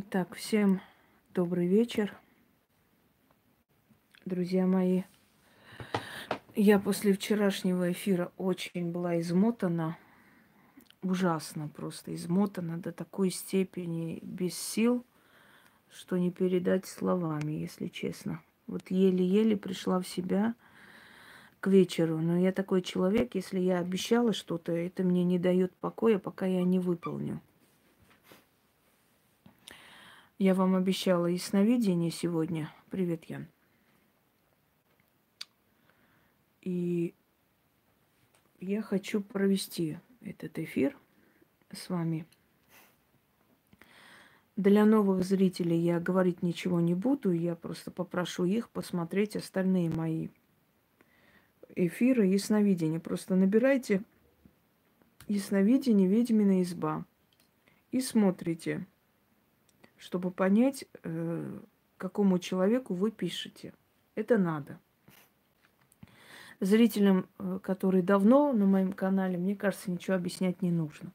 Итак, всем добрый вечер, друзья мои. Я после вчерашнего эфира очень была измотана, ужасно просто измотана до такой степени, без сил, что не передать словами, если честно. Вот еле-еле пришла в себя к вечеру. Но я такой человек, если я обещала что-то, это мне не дает покоя, пока я не выполню. Я вам обещала ясновидение сегодня. Привет, Ян. И я хочу провести этот эфир с вами. Для новых зрителей я говорить ничего не буду, я просто попрошу их посмотреть остальные мои эфиры ясновидения. Просто набирайте ясновидение «Ведьмина изба» и смотрите – чтобы понять, э, какому человеку вы пишете. Это надо. Зрителям, э, которые давно на моем канале, мне кажется, ничего объяснять не нужно.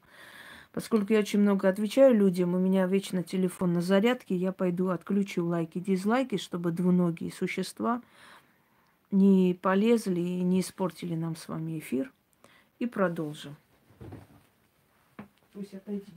Поскольку я очень много отвечаю людям, у меня вечно телефон на зарядке, я пойду отключу лайки, дизлайки, чтобы двуногие существа не полезли и не испортили нам с вами эфир. И продолжим. Пусть отойди.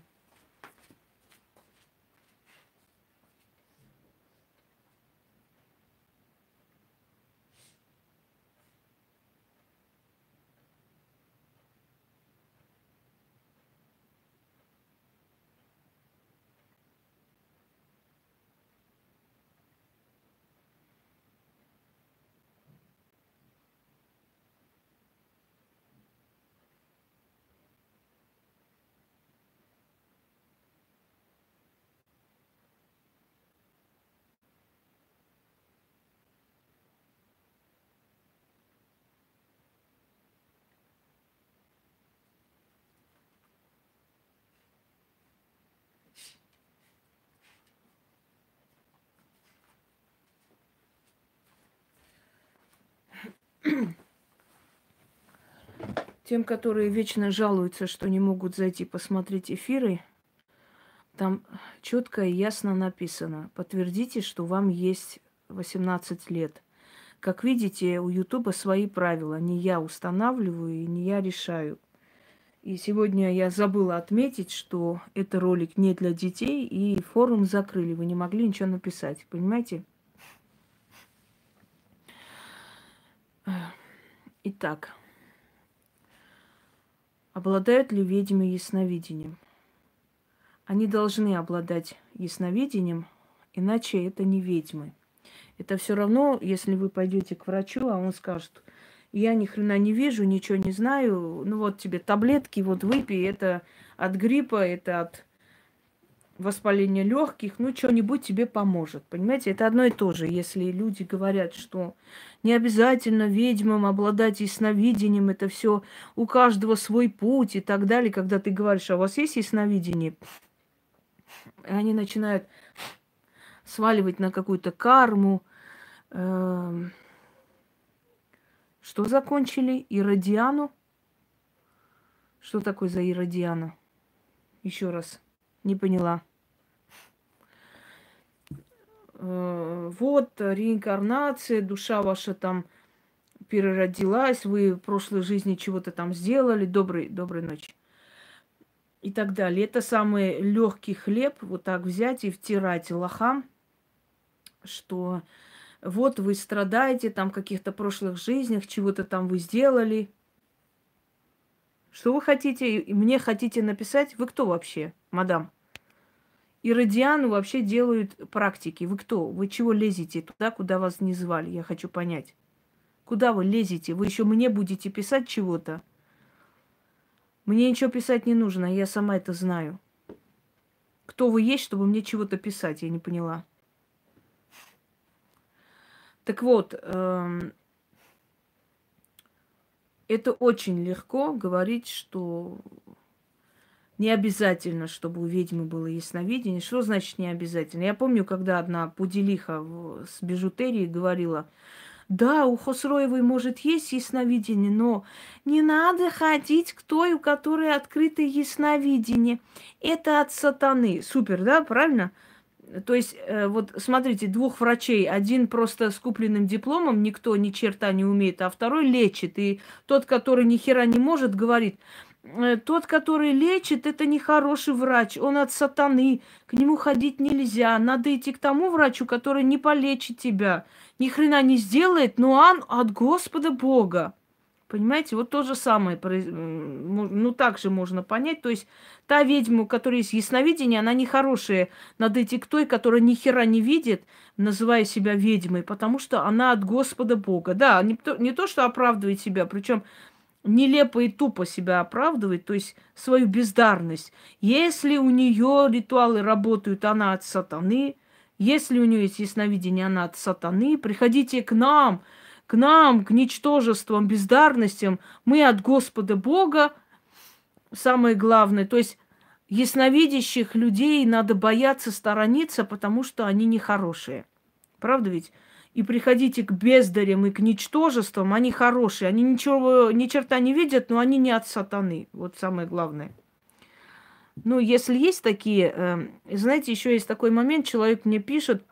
Тем, которые вечно жалуются, что не могут зайти посмотреть эфиры, там четко и ясно написано. Подтвердите, что вам есть 18 лет. Как видите, у Ютуба свои правила. Не я устанавливаю и не я решаю. И сегодня я забыла отметить, что это ролик не для детей, и форум закрыли. Вы не могли ничего написать. Понимаете? Итак, обладают ли ведьмы ясновидением? Они должны обладать ясновидением, иначе это не ведьмы. Это все равно, если вы пойдете к врачу, а он скажет, я ни хрена не вижу, ничего не знаю, ну вот тебе таблетки, вот выпей, это от гриппа, это от воспаления легких, ну, что-нибудь тебе поможет. Понимаете, это одно и то же. Если люди говорят, что не обязательно ведьмам обладать ясновидением, это все у каждого свой путь и так далее. Когда ты говоришь, а у вас есть ясновидение, они начинают сваливать на какую-то карму. Эм, что закончили? Иродиану? Что такое за Иродиана? Еще раз. Не поняла. Э, вот реинкарнация, душа ваша там переродилась, вы в прошлой жизни чего-то там сделали, доброй, доброй ночи. И так далее. Это самый легкий хлеб, вот так взять и втирать лохам, что вот вы страдаете там каких-то прошлых жизнях, чего-то там вы сделали. Что вы хотите, мне хотите написать? Вы кто вообще, мадам? И радиану вообще делают практики. Вы кто? Вы чего лезете туда, куда вас не звали? Я хочу понять. Куда вы лезете? Вы еще мне будете писать чего-то? Мне ничего писать не нужно, я сама это знаю. Кто вы есть, чтобы мне чего-то писать, я не поняла. Так вот, эм, это очень легко говорить, что не обязательно, чтобы у ведьмы было ясновидение. Что значит не обязательно? Я помню, когда одна пуделиха с бижутерией говорила, да, у Хосроевой может есть ясновидение, но не надо ходить к той, у которой открыто ясновидение. Это от сатаны. Супер, да, правильно? то есть, э, вот смотрите, двух врачей, один просто с купленным дипломом, никто ни черта не умеет, а второй лечит. И тот, который ни хера не может, говорит, тот, который лечит, это не хороший врач, он от сатаны, к нему ходить нельзя, надо идти к тому врачу, который не полечит тебя, ни хрена не сделает, но он от Господа Бога. Понимаете, вот то же самое, ну так же можно понять. То есть та ведьма, у которой есть ясновидение, она не хорошая. Надо идти к той, которая ни хера не видит, называя себя ведьмой, потому что она от Господа Бога. Да, не то, не то что оправдывает себя, причем нелепо и тупо себя оправдывает, то есть свою бездарность. Если у нее ритуалы работают, она от сатаны. Если у нее есть ясновидение, она от сатаны. Приходите к нам – к нам, к ничтожествам, бездарностям, мы от Господа Бога, самое главное. То есть ясновидящих людей надо бояться, сторониться, потому что они нехорошие. Правда ведь? И приходите к бездарям и к ничтожествам, они хорошие. Они ничего, ни черта не видят, но они не от сатаны. Вот самое главное. Ну, если есть такие, э, знаете, еще есть такой момент, человек мне пишет,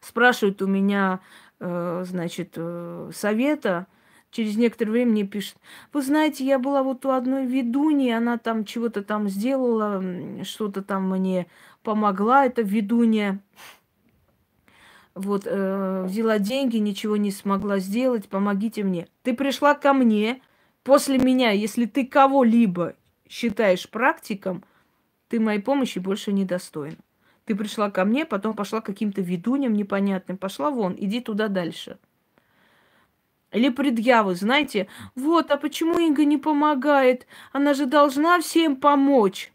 спрашивает у меня, Э, значит, э, совета, через некоторое время мне пишет, вы знаете, я была вот у одной ведуньи, она там чего-то там сделала, что-то там мне помогла, эта ведунья. Вот, э, взяла деньги, ничего не смогла сделать, помогите мне. Ты пришла ко мне, после меня, если ты кого-либо считаешь практиком, ты моей помощи больше не достоин. Ты пришла ко мне, потом пошла каким-то ведуням непонятным. Пошла вон, иди туда дальше. Или предъявы, знаете, вот, а почему Инга не помогает? Она же должна всем помочь.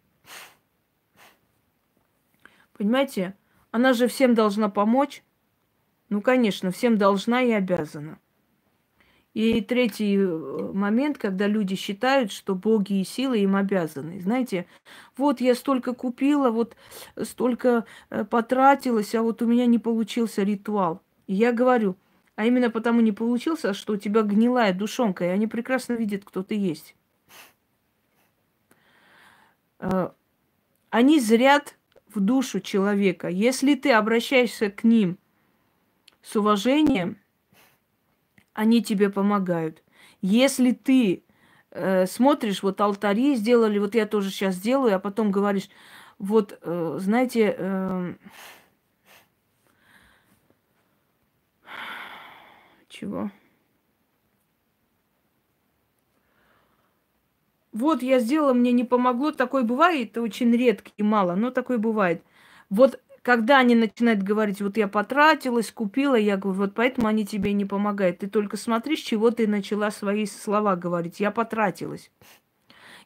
Понимаете? Она же всем должна помочь. Ну, конечно, всем должна и обязана. И третий э, момент, когда люди считают, что боги и силы им обязаны. Знаете, вот я столько купила, вот столько э, потратилась, а вот у меня не получился ритуал. И я говорю, а именно потому не получился, что у тебя гнилая душонка, и они прекрасно видят, кто ты есть. Э, они зрят в душу человека. Если ты обращаешься к ним с уважением, они тебе помогают. Если ты э, смотришь, вот алтари сделали, вот я тоже сейчас делаю, а потом говоришь, вот, э, знаете, э, чего? Вот я сделала, мне не помогло, такое бывает, это очень редко и мало, но такое бывает. Вот когда они начинают говорить, вот я потратилась, купила, я говорю, вот поэтому они тебе не помогают. Ты только смотри, с чего ты начала свои слова говорить. Я потратилась.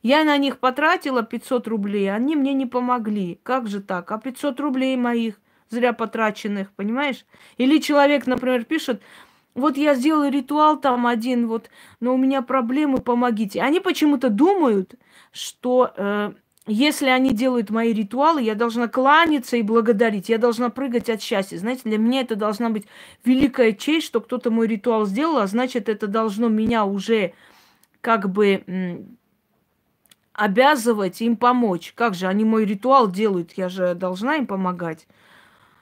Я на них потратила 500 рублей, они мне не помогли. Как же так? А 500 рублей моих зря потраченных, понимаешь? Или человек, например, пишет, вот я сделаю ритуал там один, вот, но у меня проблемы, помогите. Они почему-то думают, что э, если они делают мои ритуалы, я должна кланяться и благодарить. Я должна прыгать от счастья. Знаете, для меня это должна быть великая честь, что кто-то мой ритуал сделал, а значит, это должно меня уже как бы обязывать им помочь. Как же они мой ритуал делают? Я же должна им помогать.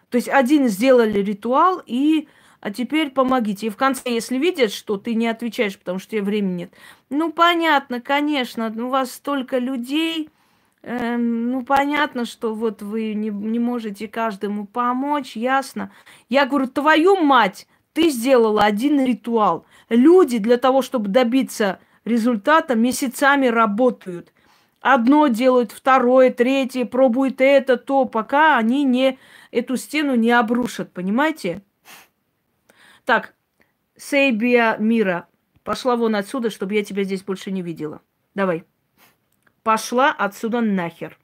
То есть один сделали ритуал и а теперь помогите. И в конце, если видят, что ты не отвечаешь, потому что тебе времени нет. Ну, понятно, конечно, у вас столько людей, Эм, ну, понятно, что вот вы не, не можете каждому помочь, ясно. Я говорю, твою мать, ты сделала один ритуал. Люди для того, чтобы добиться результата, месяцами работают. Одно делают, второе, третье, пробуют это, то, пока они не эту стену не обрушат, понимаете? Так, Сейбия Мира, пошла вон отсюда, чтобы я тебя здесь больше не видела. Давай пошла отсюда нахер.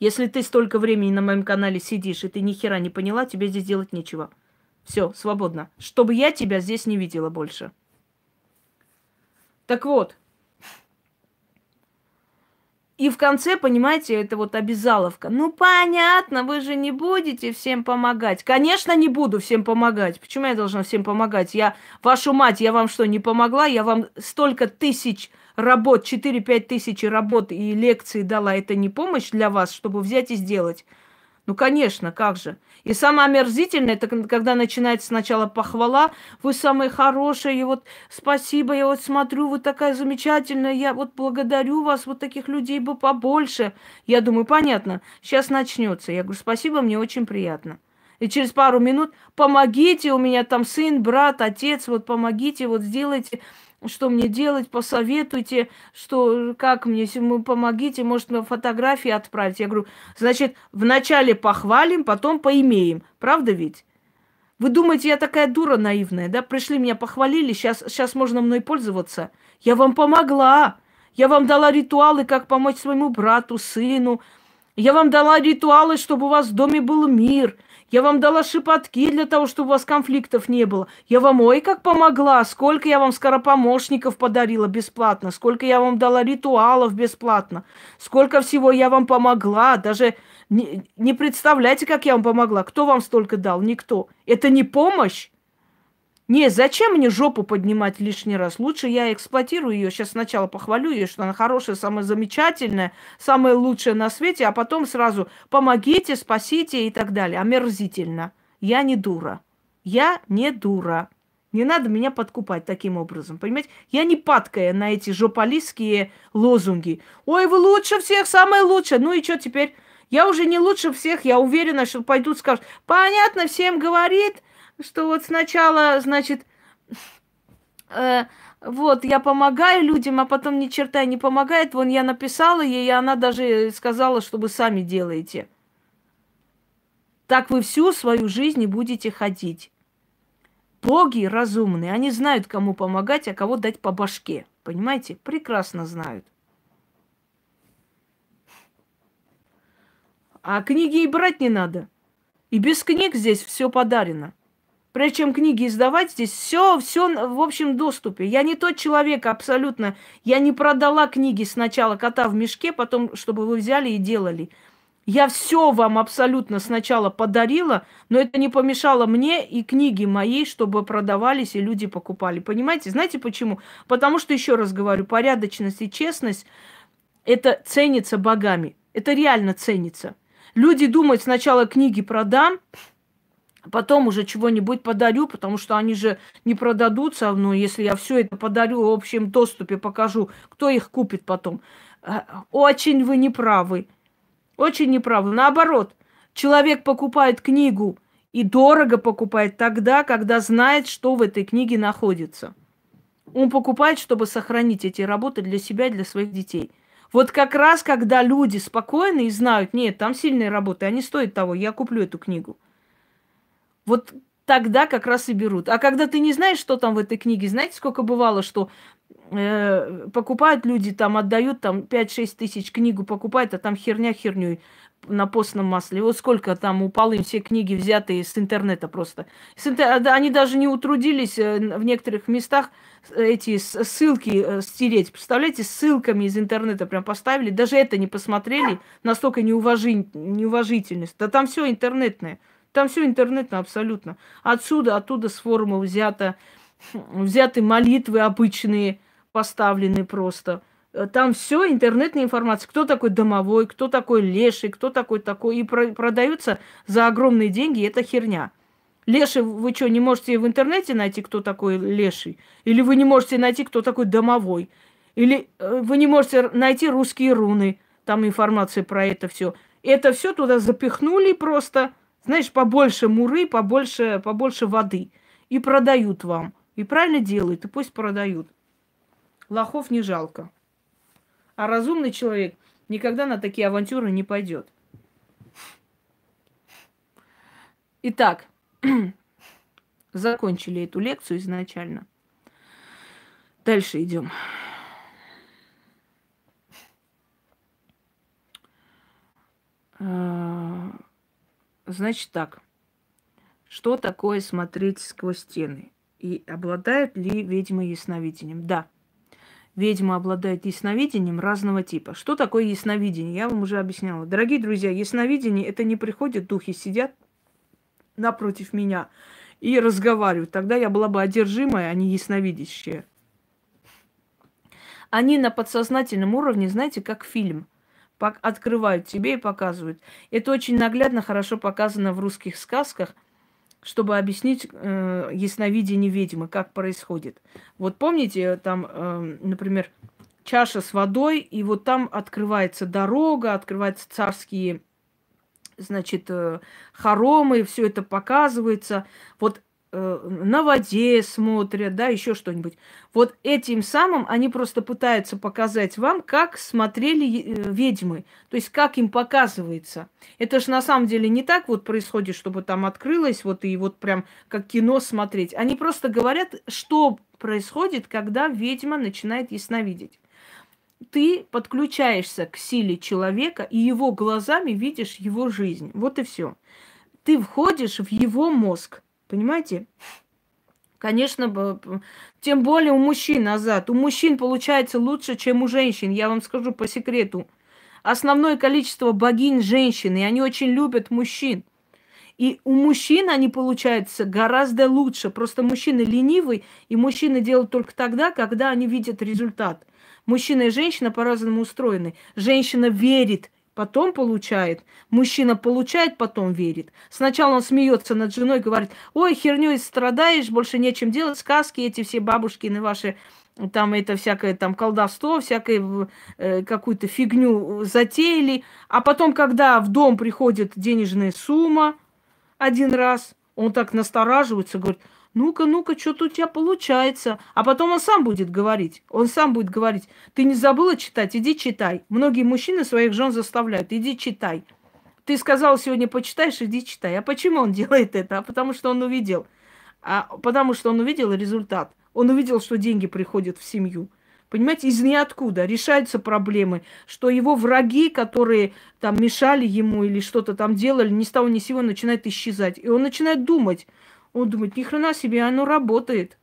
Если ты столько времени на моем канале сидишь, и ты ни хера не поняла, тебе здесь делать нечего. Все, свободно. Чтобы я тебя здесь не видела больше. Так вот. И в конце, понимаете, это вот обязаловка. Ну, понятно, вы же не будете всем помогать. Конечно, не буду всем помогать. Почему я должна всем помогать? Я, вашу мать, я вам что, не помогла? Я вам столько тысяч работ, 4-5 тысяч работ и лекций дала, это не помощь для вас, чтобы взять и сделать. Ну, конечно, как же. И самое омерзительное, это когда начинается сначала похвала, вы самые хорошие, и вот спасибо, я вот смотрю, вы такая замечательная, я вот благодарю вас, вот таких людей бы побольше. Я думаю, понятно, сейчас начнется. Я говорю, спасибо, мне очень приятно. И через пару минут помогите, у меня там сын, брат, отец, вот помогите, вот сделайте что мне делать, посоветуйте, что, как мне, помогите, может, на фотографии отправить. Я говорю, значит, вначале похвалим, потом поимеем. Правда ведь? Вы думаете, я такая дура наивная, да? Пришли, меня похвалили, сейчас, сейчас можно мной пользоваться. Я вам помогла. Я вам дала ритуалы, как помочь своему брату, сыну. Я вам дала ритуалы, чтобы у вас в доме был мир. Я вам дала шепотки для того, чтобы у вас конфликтов не было. Я вам ой как помогла. Сколько я вам скоропомощников подарила бесплатно. Сколько я вам дала ритуалов бесплатно. Сколько всего я вам помогла. Даже не, не представляете, как я вам помогла. Кто вам столько дал? Никто. Это не помощь? Не, зачем мне жопу поднимать лишний раз? Лучше я эксплуатирую ее. Сейчас сначала похвалю ее, что она хорошая, самая замечательная, самая лучшая на свете, а потом сразу помогите, спасите и так далее. Омерзительно. Я не дура. Я не дура. Не надо меня подкупать таким образом, понимаете? Я не падкая на эти жополистские лозунги. Ой, вы лучше всех, самое лучшее. Ну и что теперь? Я уже не лучше всех, я уверена, что пойдут скажут, понятно, всем говорит, что вот сначала, значит, э, вот, я помогаю людям, а потом ни черта не помогает. Вон я написала ей, и она даже сказала, что вы сами делаете. Так вы всю свою жизнь будете ходить. Боги разумные, они знают, кому помогать, а кого дать по башке. Понимаете? Прекрасно знают. А книги и брать не надо. И без книг здесь все подарено. Прежде чем книги издавать, здесь все, все в общем доступе. Я не тот человек абсолютно. Я не продала книги сначала кота в мешке, потом, чтобы вы взяли и делали. Я все вам абсолютно сначала подарила, но это не помешало мне и книги моей, чтобы продавались и люди покупали. Понимаете? Знаете почему? Потому что, еще раз говорю, порядочность и честность это ценится богами. Это реально ценится. Люди думают, сначала книги продам, Потом уже чего-нибудь подарю, потому что они же не продадутся, но если я все это подарю в общем доступе, покажу, кто их купит потом. Э, очень вы неправы. Очень неправы. Наоборот, человек покупает книгу и дорого покупает тогда, когда знает, что в этой книге находится. Он покупает, чтобы сохранить эти работы для себя и для своих детей. Вот как раз, когда люди спокойны и знают, нет, там сильные работы, они стоят того, я куплю эту книгу. Вот тогда как раз и берут. А когда ты не знаешь, что там в этой книге, знаете, сколько бывало, что э, покупают люди, там отдают там 5-6 тысяч книгу покупают, а там херня херней на постном масле. Вот сколько там у Полын все книги взятые с интернета просто. С интер... Они даже не утрудились э, в некоторых местах эти ссылки э, стереть. Представляете, ссылками из интернета прям поставили. Даже это не посмотрели. Настолько неуважи... неуважительность. Да там все интернетное. Там все интернетно абсолютно. Отсюда, оттуда с форума взято, взяты молитвы обычные, поставлены просто. Там все интернетная информация. Кто такой домовой, кто такой леший, кто такой такой. И про- продаются за огромные деньги. Это херня. Леший, вы что, не можете в интернете найти, кто такой леший? Или вы не можете найти, кто такой домовой? Или э, вы не можете найти русские руны, там информация про это все. Это все туда запихнули просто, знаешь, побольше муры, побольше, побольше воды. И продают вам. И правильно делают, и пусть продают. Лохов не жалко. А разумный человек никогда на такие авантюры не пойдет. Итак, закончили эту лекцию изначально. Дальше идем. А, Значит так, что такое смотреть сквозь стены? И обладают ли ведьмы ясновидением? Да, ведьма обладает ясновидением разного типа. Что такое ясновидение? Я вам уже объясняла. Дорогие друзья, ясновидение это не приходят духи, сидят напротив меня и разговаривают. Тогда я была бы одержимая, а не ясновидящая. Они на подсознательном уровне, знаете, как фильм – открывают тебе и показывают. Это очень наглядно, хорошо показано в русских сказках, чтобы объяснить э, ясновидение ведьмы, как происходит. Вот помните, там, э, например, чаша с водой, и вот там открывается дорога, открываются царские, значит, э, хоромы, все это показывается. Вот Э, на воде смотрят, да, еще что-нибудь. Вот этим самым они просто пытаются показать вам, как смотрели э, ведьмы, то есть как им показывается. Это же на самом деле не так вот происходит, чтобы там открылось вот и вот прям как кино смотреть. Они просто говорят, что происходит, когда ведьма начинает ясновидеть. Ты подключаешься к силе человека и его глазами видишь его жизнь. Вот и все. Ты входишь в его мозг. Понимаете? Конечно, тем более у мужчин назад. У мужчин получается лучше, чем у женщин. Я вам скажу по секрету. Основное количество богинь женщин, и они очень любят мужчин. И у мужчин они получаются гораздо лучше. Просто мужчины ленивые, и мужчины делают только тогда, когда они видят результат. Мужчина и женщина по-разному устроены. Женщина верит потом получает. Мужчина получает, потом верит. Сначала он смеется над женой, говорит, ой, херню страдаешь, больше нечем делать, сказки эти все бабушкины ваши, там это всякое там колдовство, всякое э, какую-то фигню затеяли. А потом, когда в дом приходит денежная сумма один раз, он так настораживается, говорит, ну-ка, ну-ка, что-то у тебя получается. А потом он сам будет говорить. Он сам будет говорить, ты не забыла читать, иди читай. Многие мужчины своих жен заставляют, иди читай. Ты сказал сегодня почитаешь, иди читай. А почему он делает это? А потому что он увидел. А потому что он увидел результат. Он увидел, что деньги приходят в семью. Понимаете, из ниоткуда решаются проблемы, что его враги, которые там мешали ему или что-то там делали, ни с того ни с сего начинают исчезать. И он начинает думать, он думает, ни хрена себе, оно работает.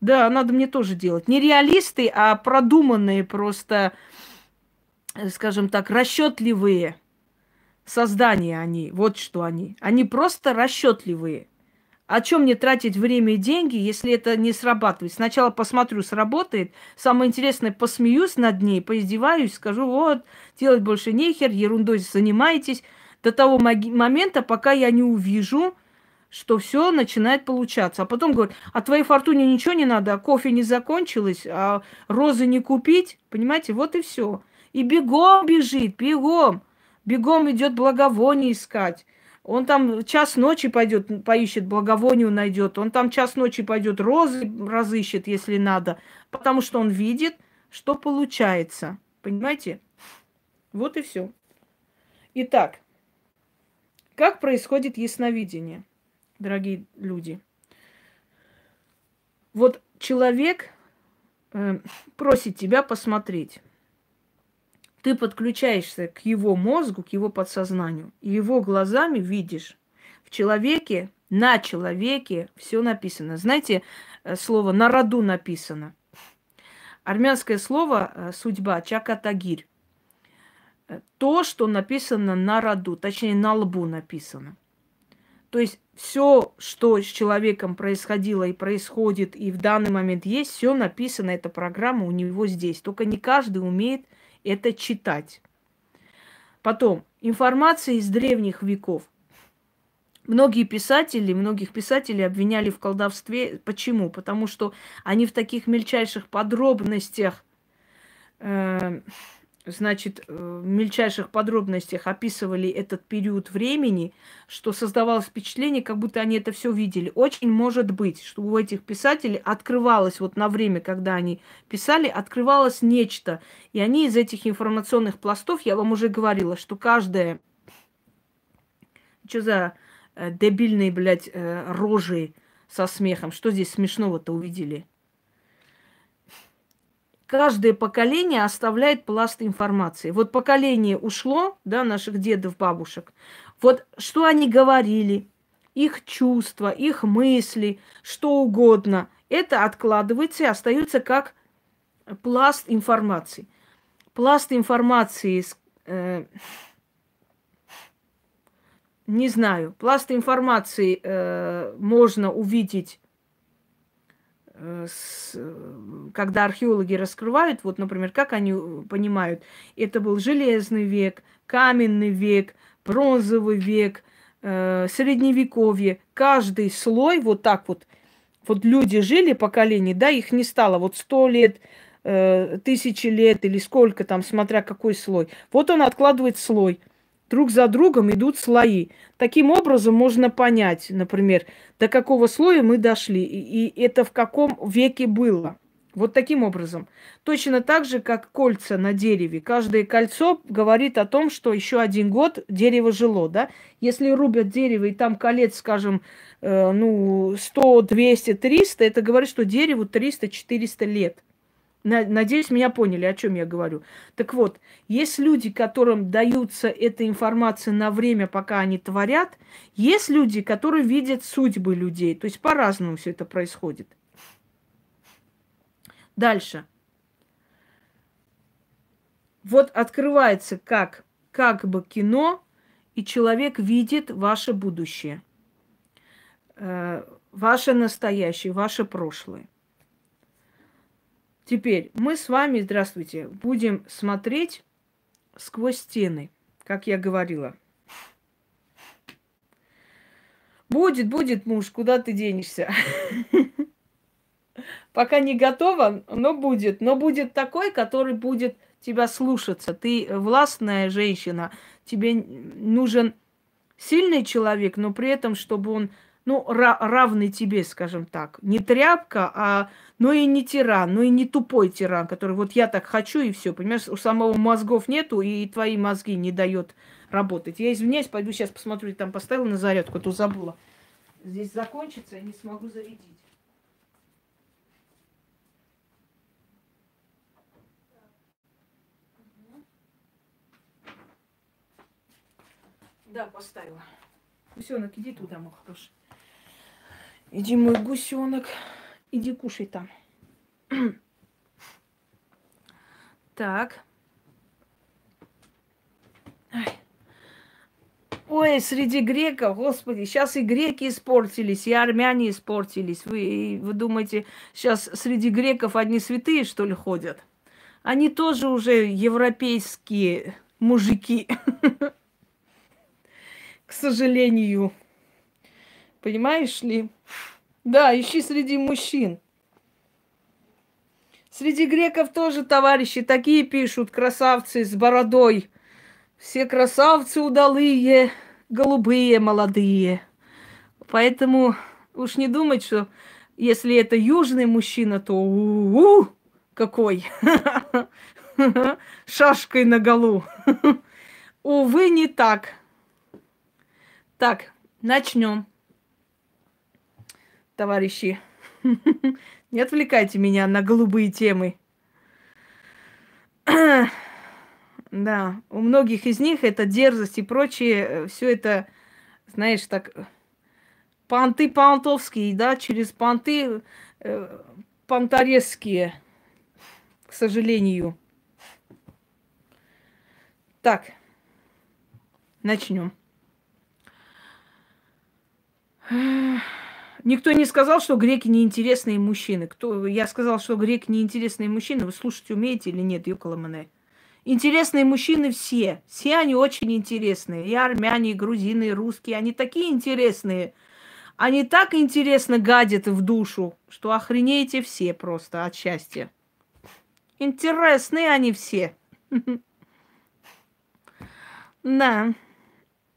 Да, надо мне тоже делать. Не реалисты, а продуманные просто, скажем так, расчетливые создания они. Вот что они. Они просто расчетливые. О чем мне тратить время и деньги, если это не срабатывает? Сначала посмотрю, сработает. Самое интересное, посмеюсь над ней, поиздеваюсь, скажу, вот, делать больше нехер, ерундой занимаетесь. До того момента, пока я не увижу, что все начинает получаться. А потом говорят, а твоей фортуне ничего не надо, а кофе не закончилось, а розы не купить, понимаете, вот и все. И бегом бежит, бегом, бегом идет благовоние искать. Он там час ночи пойдет, поищет благовонию, найдет. Он там час ночи пойдет, розы разыщет, если надо. Потому что он видит, что получается. Понимаете? Вот и все. Итак, как происходит ясновидение? Дорогие люди. Вот человек э, просит тебя посмотреть. Ты подключаешься к его мозгу, к его подсознанию, и его глазами видишь. В человеке, на человеке все написано. Знаете, э, слово на роду написано. Армянское слово э, судьба, чакатагирь. Э, то, что написано на роду, точнее на лбу написано. То есть все, что с человеком происходило и происходит, и в данный момент есть, все написано, эта программа у него здесь. Только не каждый умеет это читать. Потом, информация из древних веков. Многие писатели, многих писателей обвиняли в колдовстве. Почему? Потому что они в таких мельчайших подробностях э, значит, э, в мельчайших подробностях описывали этот период времени, что создавалось впечатление, как будто они это все видели. Очень может быть, что у этих писателей открывалось вот на время, когда они писали, открывалось нечто. И они из этих информационных пластов, я вам уже говорила, что каждая... Что за э, дебильные, блядь, э, рожи со смехом? Что здесь смешного-то увидели? Каждое поколение оставляет пласт информации. Вот поколение ушло, да, наших дедов, бабушек. Вот что они говорили, их чувства, их мысли, что угодно, это откладывается и остается как пласт информации. Пласт информации, э, не знаю, пласт информации э, можно увидеть с, когда археологи раскрывают, вот, например, как они понимают, это был железный век, каменный век, бронзовый век, э, средневековье. Каждый слой вот так вот, вот люди жили поколение, да, их не стало, вот сто лет, э, тысячи лет или сколько там, смотря какой слой. Вот он откладывает слой. Друг за другом идут слои. Таким образом можно понять, например, до какого слоя мы дошли и, и это в каком веке было. Вот таким образом. Точно так же, как кольца на дереве. Каждое кольцо говорит о том, что еще один год дерево жило, да? Если рубят дерево и там колец, скажем, э, ну, 100, 200, 300, это говорит, что дереву 300-400 лет. Надеюсь, меня поняли, о чем я говорю. Так вот, есть люди, которым даются эта информация на время, пока они творят. Есть люди, которые видят судьбы людей. То есть по-разному все это происходит. Дальше. Вот открывается как, как бы кино, и человек видит ваше будущее, э, ваше настоящее, ваше прошлое. Теперь мы с вами, здравствуйте, будем смотреть сквозь стены, как я говорила. Будет, будет муж, куда ты денешься? Пока не готова, но будет. Но будет такой, который будет тебя слушаться. Ты властная женщина, тебе нужен сильный человек, но при этом, чтобы он ну, равный тебе, скажем так. Не тряпка, а но и не тиран, но и не тупой тиран, который вот я так хочу и все, понимаешь, у самого мозгов нету, и твои мозги не дает работать. Я извиняюсь, пойду сейчас посмотрю, там поставила на зарядку, а то забыла. Здесь закончится, я не смогу зарядить. Да, поставила. Гусенок, иди туда, мой хороший. Иди, мой гусенок. Иди кушай там. так. Ой, среди греков, господи, сейчас и греки испортились, и армяне испортились. Вы, вы думаете, сейчас среди греков одни святые, что ли, ходят? Они тоже уже европейские мужики. К сожалению. Понимаешь ли? Да, ищи среди мужчин. Среди греков тоже товарищи такие пишут, красавцы с бородой. Все красавцы удалые, голубые, молодые. Поэтому уж не думать, что если это южный мужчина, то у, -у, какой шашкой на голу. Увы, не так. Так, начнем товарищи. Не отвлекайте меня на голубые темы. Да, у многих из них это дерзость и прочее, э, все это, знаешь, так понты понтовские, да, через понты э, понторезские, к сожалению. Так, начнем. Никто не сказал, что греки неинтересные мужчины. Кто... Я сказал, что греки неинтересные мужчины. Вы слушать умеете или нет, Юкаламане? Интересные мужчины все. Все они очень интересные. И армяне, и грузины, и русские. Они такие интересные. Они так интересно гадят в душу, что охренеете все просто от счастья. Интересные они все. Да.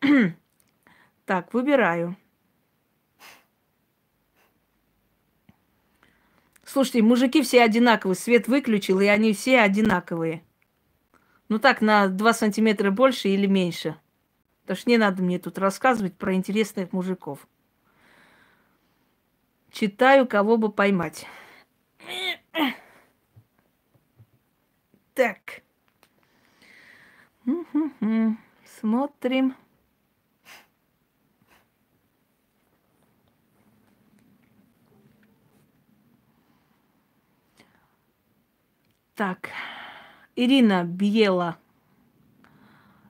Так, выбираю. Слушайте, мужики все одинаковые. Свет выключил, и они все одинаковые. Ну так, на 2 сантиметра больше или меньше. Потому что не надо мне тут рассказывать про интересных мужиков. Читаю, кого бы поймать. Так. Смотрим. Так, Ирина Бьела.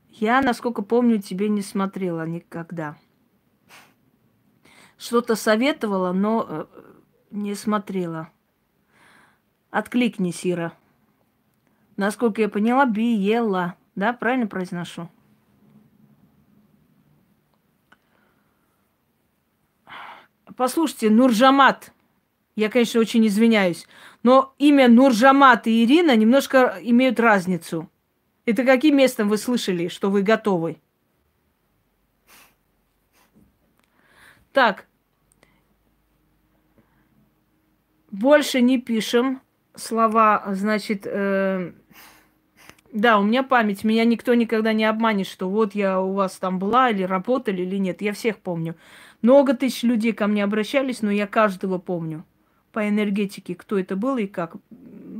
Я, насколько помню, тебе не смотрела никогда. Что-то советовала, но э, не смотрела. Откликнись, Ира. Насколько я поняла, Биела. Да, правильно произношу? Послушайте, Нуржамат. Я, конечно, очень извиняюсь. Но имя Нуржамат и Ирина немножко имеют разницу. Это каким местом вы слышали, что вы готовы? Так. Больше не пишем слова, значит, э, да, у меня память, меня никто никогда не обманет, что вот я у вас там была или работали или нет. Я всех помню. Много тысяч людей ко мне обращались, но я каждого помню по энергетике, кто это был и как.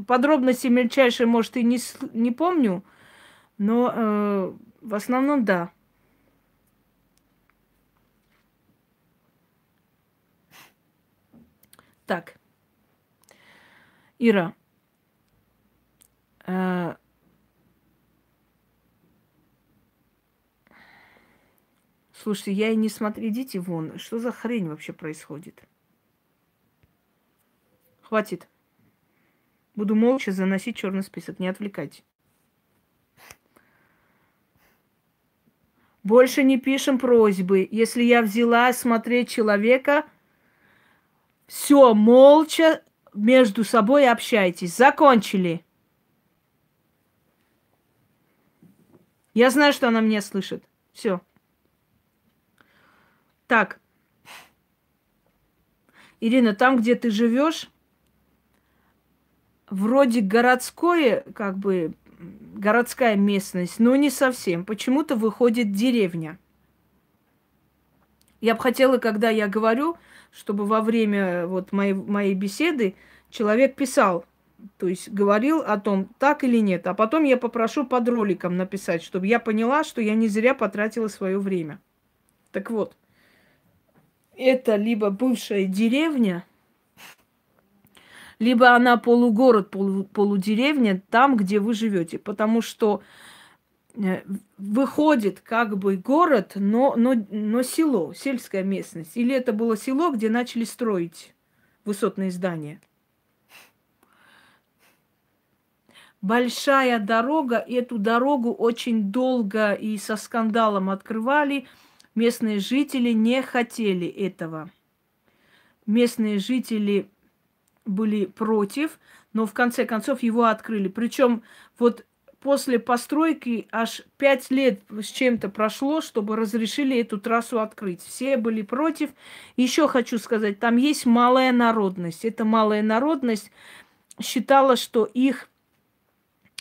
Подробности мельчайшие, может, и не, не помню, но э, в основном да. Так. Ира. Э, Слушайте, я и не смотрю, идите вон. Что за хрень вообще происходит? Хватит. Буду молча заносить черный список. Не отвлекайте. Больше не пишем просьбы. Если я взяла смотреть человека, все, молча между собой общайтесь. Закончили. Я знаю, что она меня слышит. Все. Так. Ирина, там, где ты живешь, вроде городское, как бы городская местность, но не совсем. Почему-то выходит деревня. Я бы хотела, когда я говорю, чтобы во время вот моей, моей беседы человек писал, то есть говорил о том, так или нет. А потом я попрошу под роликом написать, чтобы я поняла, что я не зря потратила свое время. Так вот это либо бывшая деревня, либо она полугород, полу, полудеревня, там, где вы живете. Потому что э, выходит как бы город, но, но, но село, сельская местность. Или это было село, где начали строить высотные здания. Большая дорога, эту дорогу очень долго и со скандалом открывали – Местные жители не хотели этого. Местные жители были против, но в конце концов его открыли. Причем вот после постройки аж пять лет с чем-то прошло, чтобы разрешили эту трассу открыть. Все были против. Еще хочу сказать, там есть малая народность. Эта малая народность считала, что их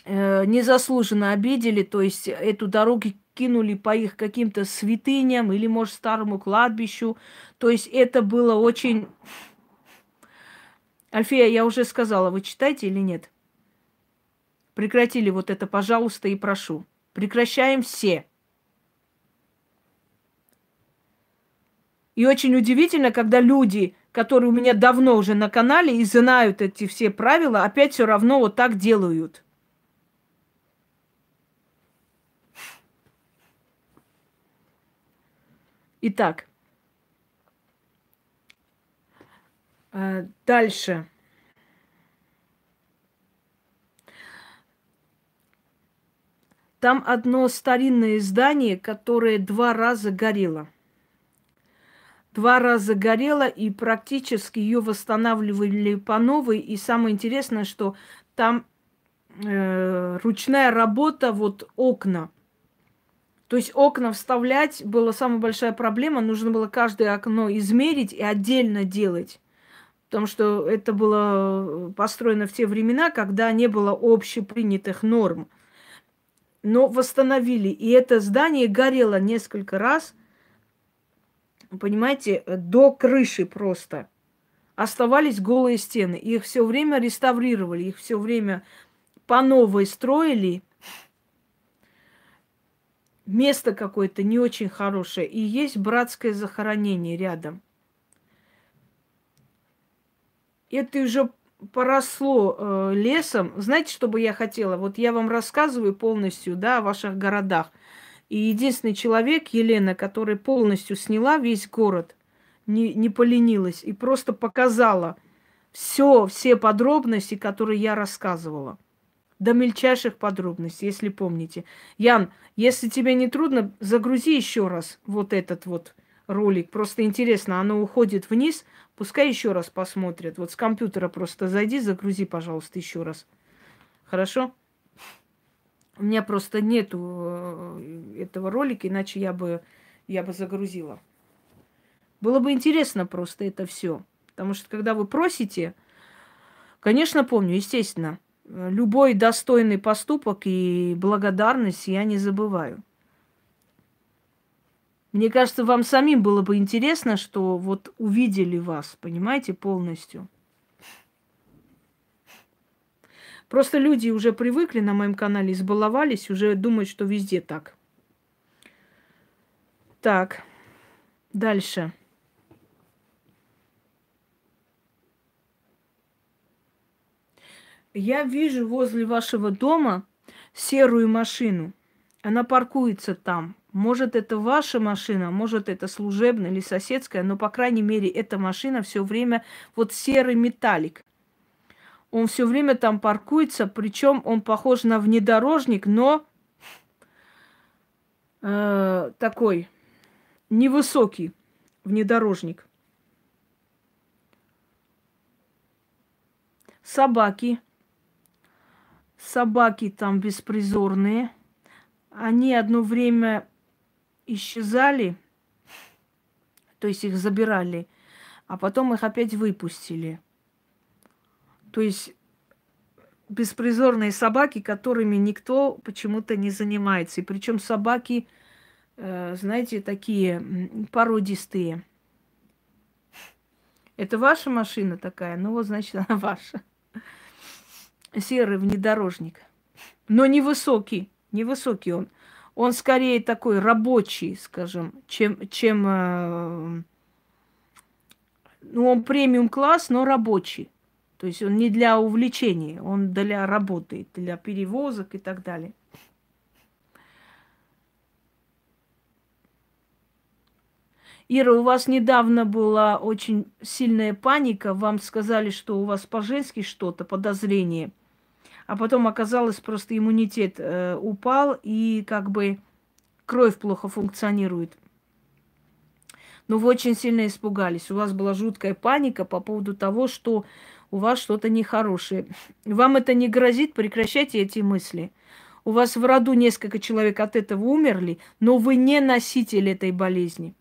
э, незаслуженно обидели, то есть эту дорогу кинули по их каким-то святыням или, может, старому кладбищу. То есть это было очень... Альфия, я уже сказала, вы читаете или нет? Прекратили вот это, пожалуйста, и прошу. Прекращаем все. И очень удивительно, когда люди, которые у меня давно уже на канале и знают эти все правила, опять все равно вот так делают. Итак, э, дальше. Там одно старинное здание, которое два раза горело. Два раза горело, и практически ее восстанавливали по новой. И самое интересное, что там э, ручная работа, вот окна – то есть окна вставлять была самая большая проблема. Нужно было каждое окно измерить и отдельно делать. Потому что это было построено в те времена, когда не было общепринятых норм. Но восстановили. И это здание горело несколько раз. Понимаете, до крыши просто. Оставались голые стены. Их все время реставрировали, их все время по новой строили – место какое-то не очень хорошее, и есть братское захоронение рядом. Это уже поросло э, лесом. Знаете, что бы я хотела? Вот я вам рассказываю полностью, да, о ваших городах. И единственный человек, Елена, которая полностью сняла весь город, не, не поленилась и просто показала все, все подробности, которые я рассказывала. До мельчайших подробностей, если помните. Ян, если тебе не трудно, загрузи еще раз вот этот вот ролик. Просто интересно, оно уходит вниз, пускай еще раз посмотрят. Вот с компьютера просто зайди, загрузи, пожалуйста, еще раз. Хорошо? У меня просто нету э, этого ролика, иначе я бы, я бы загрузила. Было бы интересно просто это все. Потому что когда вы просите, конечно, помню, естественно, любой достойный поступок и благодарность я не забываю. Мне кажется, вам самим было бы интересно, что вот увидели вас, понимаете, полностью. Просто люди уже привыкли на моем канале, избаловались, уже думают, что везде так. Так, дальше. Я вижу возле вашего дома серую машину. Она паркуется там. Может, это ваша машина, может, это служебная или соседская, но, по крайней мере, эта машина все время вот серый металлик. Он все время там паркуется, причем он похож на внедорожник, но э, такой невысокий внедорожник. Собаки собаки там беспризорные. Они одно время исчезали, то есть их забирали, а потом их опять выпустили. То есть беспризорные собаки, которыми никто почему-то не занимается. И причем собаки, э, знаете, такие породистые. Это ваша машина такая? Ну вот, значит, она ваша серый внедорожник. Но невысокий, невысокий он. Он скорее такой рабочий, скажем, чем, чем э, ну, он премиум класс, но рабочий. То есть он не для увлечения, он для работы, для перевозок и так далее. Ира, у вас недавно была очень сильная паника. Вам сказали, что у вас по-женски что-то, подозрение а потом оказалось просто иммунитет э, упал и как бы кровь плохо функционирует. Но вы очень сильно испугались. У вас была жуткая паника по поводу того, что у вас что-то нехорошее. Вам это не грозит, прекращайте эти мысли. У вас в роду несколько человек от этого умерли, но вы не носитель этой болезни.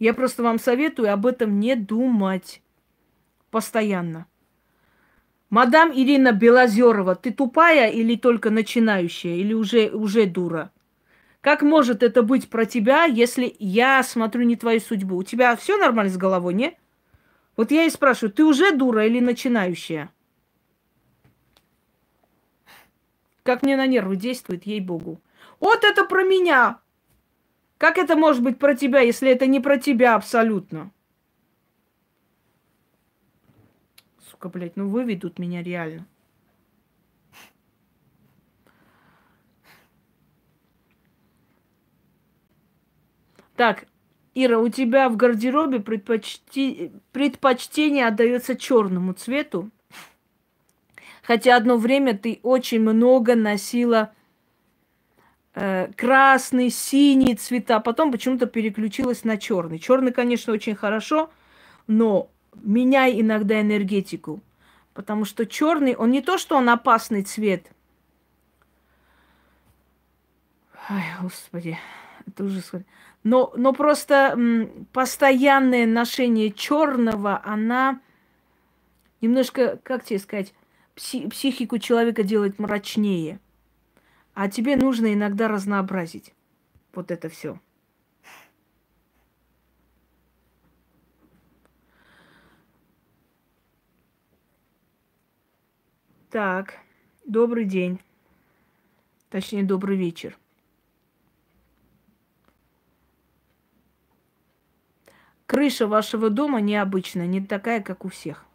Я просто вам советую об этом не думать постоянно. Мадам Ирина Белозерова, ты тупая или только начинающая, или уже, уже дура? Как может это быть про тебя, если я смотрю не твою судьбу? У тебя все нормально с головой, не? Вот я и спрашиваю, ты уже дура или начинающая? Как мне на нервы действует, ей-богу. Вот это про меня! Как это может быть про тебя, если это не про тебя абсолютно? Сука, блядь, ну выведут меня реально. Так, Ира, у тебя в гардеробе предпочти... предпочтение отдается черному цвету. Хотя одно время ты очень много носила э, красный, синий цвета, потом почему-то переключилась на черный. Черный, конечно, очень хорошо, но меняй иногда энергетику. Потому что черный, он не то, что он опасный цвет. Ай, господи, это ужас. Но, но просто м, постоянное ношение черного, она немножко, как тебе сказать, пси- психику человека делает мрачнее. А тебе нужно иногда разнообразить вот это все. Так, добрый день. Точнее, добрый вечер. Крыша вашего дома необычная, не такая, как у всех.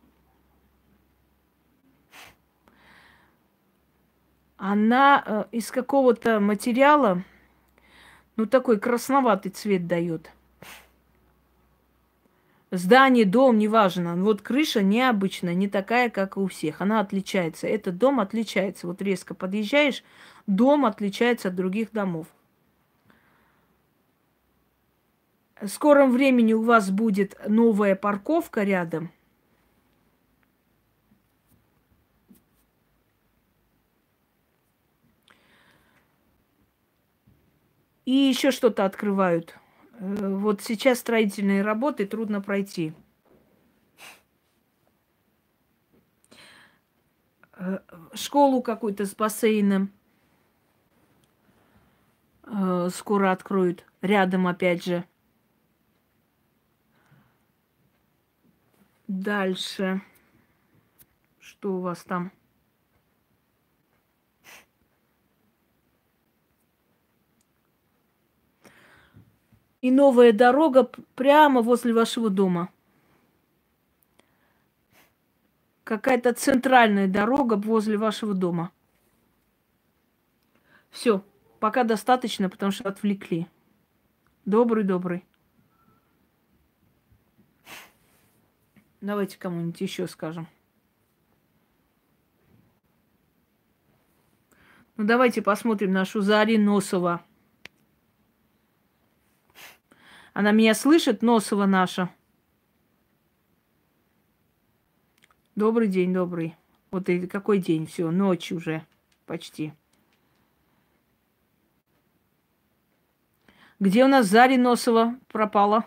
Она э, из какого-то материала, ну такой красноватый цвет дает. Здание, дом, неважно. Вот крыша необычная, не такая, как у всех. Она отличается. Этот дом отличается. Вот резко подъезжаешь, дом отличается от других домов. В скором времени у вас будет новая парковка рядом. И еще что-то открывают. Э, вот сейчас строительные работы трудно пройти. Э, школу какую-то с бассейном э, скоро откроют. Рядом опять же. Дальше. Что у вас там? И новая дорога прямо возле вашего дома. Какая-то центральная дорога возле вашего дома. Все, пока достаточно, потому что отвлекли. Добрый-добрый. Давайте кому-нибудь еще скажем. Ну давайте посмотрим нашу Зари Носова. Она меня слышит, Носова наша. Добрый день, добрый. Вот и какой день? Все, ночь уже почти. Где у нас Зари Носова пропала?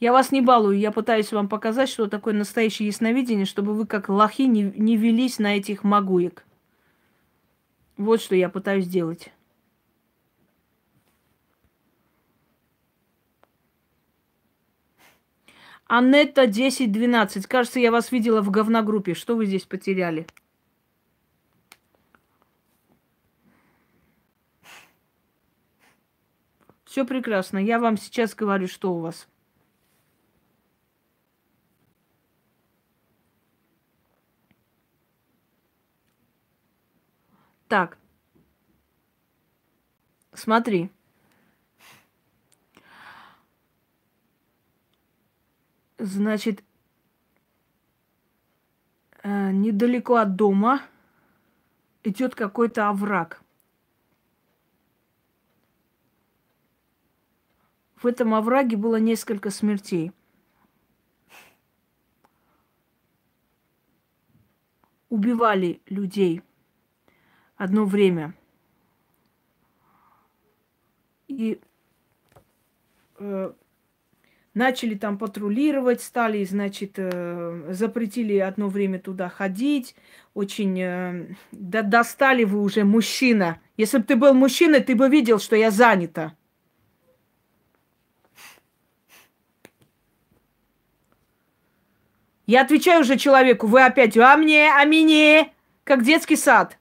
Я вас не балую, я пытаюсь вам показать, что такое настоящее ясновидение, чтобы вы как лохи не, не велись на этих магуек. Вот что я пытаюсь сделать. Анетта 1012. Кажется, я вас видела в говногруппе. Что вы здесь потеряли? Все прекрасно. Я вам сейчас говорю, что у вас. Так. Смотри. Значит, э, недалеко от дома идет какой-то овраг. В этом овраге было несколько смертей. Убивали людей одно время. И э, начали там патрулировать, стали, значит, э, запретили одно время туда ходить, очень э, да, достали вы уже мужчина. Если бы ты был мужчиной, ты бы видел, что я занята. Я отвечаю уже человеку, вы опять, а мне, а мне, как детский сад.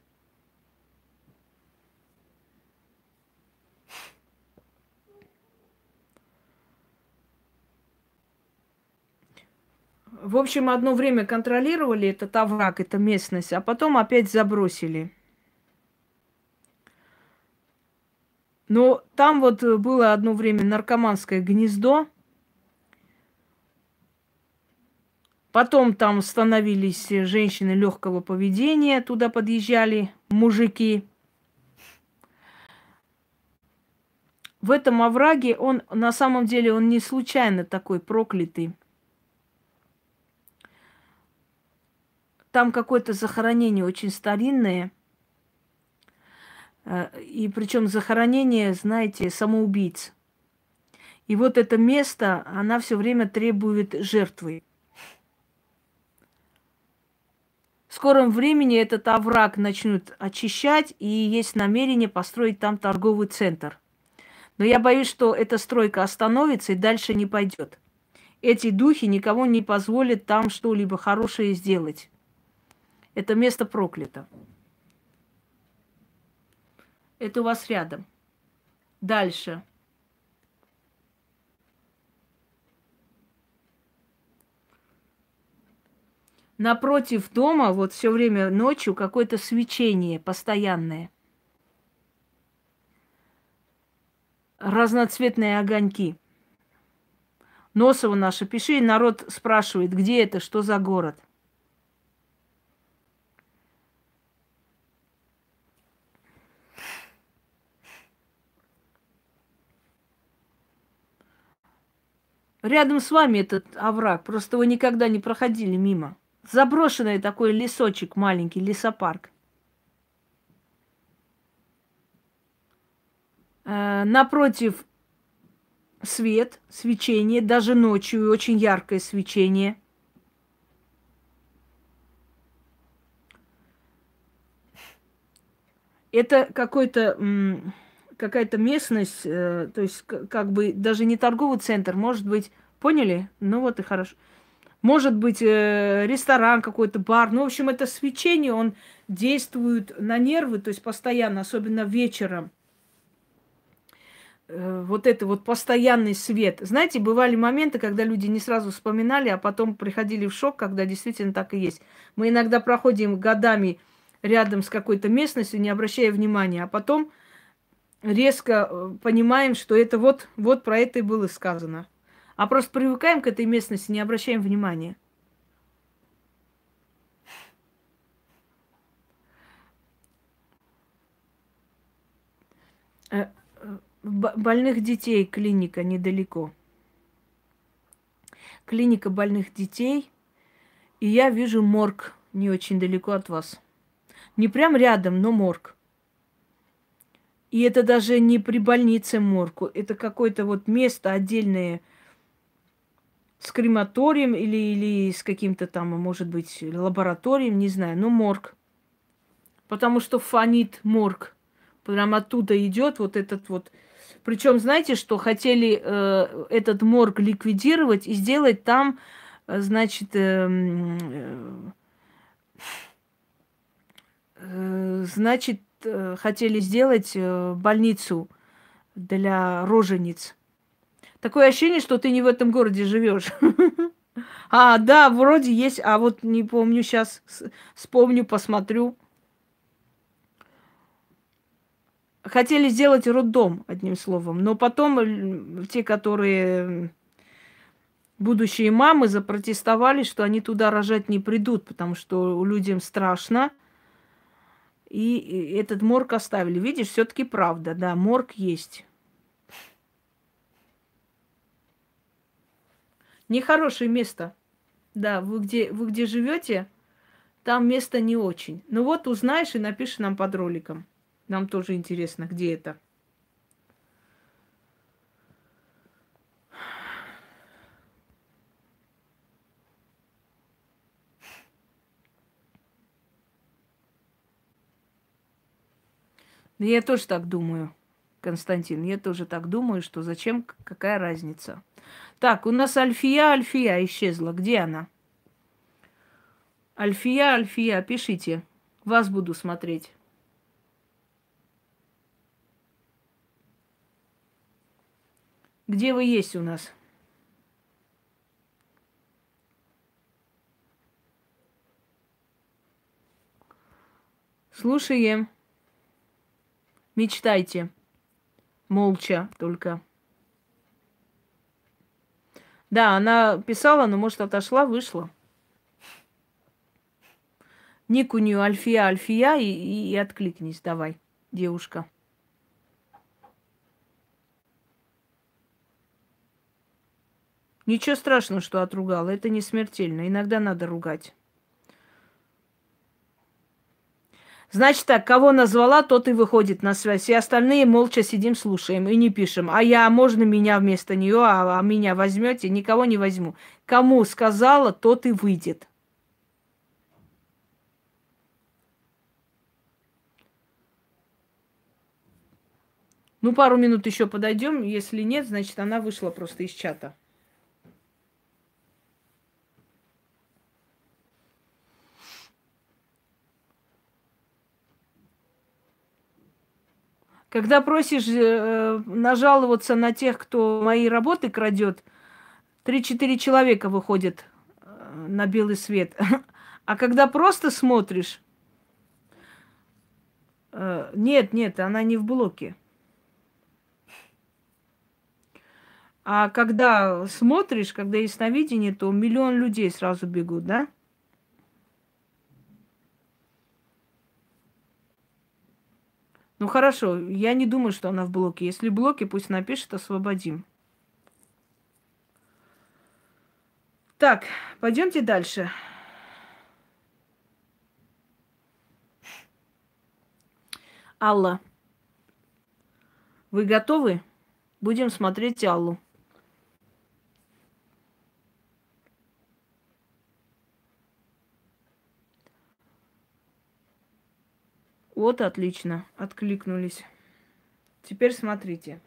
В общем, одно время контролировали этот овраг, эту местность, а потом опять забросили. Но там вот было одно время наркоманское гнездо. Потом там становились женщины легкого поведения, туда подъезжали мужики. В этом овраге он на самом деле он не случайно такой проклятый. Там какое-то захоронение очень старинное. Э, и причем захоронение, знаете, самоубийц. И вот это место, она все время требует жертвы. В скором времени этот овраг начнут очищать, и есть намерение построить там торговый центр. Но я боюсь, что эта стройка остановится и дальше не пойдет. Эти духи никому не позволят там что-либо хорошее сделать. Это место проклято. Это у вас рядом. Дальше. Напротив дома вот все время ночью какое-то свечение постоянное. Разноцветные огоньки – Носова наша, пиши, народ спрашивает, где это, что за город. Рядом с вами этот овраг, просто вы никогда не проходили мимо. Заброшенный такой лесочек маленький, лесопарк. Э, напротив свет, свечение, даже ночью очень яркое свечение. Это какой-то какая-то местность, э, то есть как бы даже не торговый центр, может быть, поняли? Ну вот и хорошо. Может быть, э, ресторан какой-то, бар. Ну, в общем, это свечение, он действует на нервы, то есть постоянно, особенно вечером. Э, вот это вот постоянный свет. Знаете, бывали моменты, когда люди не сразу вспоминали, а потом приходили в шок, когда действительно так и есть. Мы иногда проходим годами рядом с какой-то местностью, не обращая внимания, а потом резко э, понимаем, что это вот, вот про это и было сказано а просто привыкаем к этой местности, не обращаем внимания. Э, э, больных детей клиника недалеко. Клиника больных детей. И я вижу морг не очень далеко от вас. Не прям рядом, но морг. И это даже не при больнице морг. Это какое-то вот место отдельное, с крематорием или, или с каким-то там, может быть, лабораторием, не знаю, но морг. Потому что фонит морг. Прям оттуда идет вот этот вот. Причем, знаете, что хотели э, этот морг ликвидировать и сделать там, э, значит, э, э, значит, хотели сделать э, больницу для рожениц. Такое ощущение, что ты не в этом городе живешь. А, да, вроде есть, а вот не помню сейчас, вспомню, посмотрю. Хотели сделать роддом, одним словом, но потом те, которые будущие мамы запротестовали, что они туда рожать не придут, потому что людям страшно. И этот морг оставили. Видишь, все-таки правда, да, морг есть. Нехорошее место. Да, вы где, вы где живете, там место не очень. Ну вот узнаешь и напиши нам под роликом. Нам тоже интересно, где это. Я тоже так думаю, Константин. Я тоже так думаю, что зачем, какая разница. Так, у нас Альфия, Альфия исчезла. Где она? Альфия, Альфия, пишите. Вас буду смотреть. Где вы есть у нас? Слушаем. Мечтайте. Молча только. Да, она писала, но, может, отошла, вышла. Ник у нее Альфия, Альфия, и, и, и откликнись, давай, девушка. Ничего страшного, что отругала, это не смертельно. Иногда надо ругать. Значит так, кого назвала, тот и выходит на связь. И остальные молча сидим, слушаем и не пишем. А я, можно меня вместо нее, а, а меня возьмете? Никого не возьму. Кому сказала, тот и выйдет. Ну, пару минут еще подойдем. Если нет, значит, она вышла просто из чата. Когда просишь э, нажаловаться на тех, кто мои работы крадет, 3-4 человека выходят э, на белый свет. А когда просто смотришь, э, нет, нет, она не в блоке. А когда смотришь, когда ясновидение, то миллион людей сразу бегут, да? Ну хорошо, я не думаю, что она в блоке. Если в блоке, пусть напишет, освободим. Так, пойдемте дальше. Алла, вы готовы? Будем смотреть Аллу. Вот отлично, откликнулись. Теперь смотрите.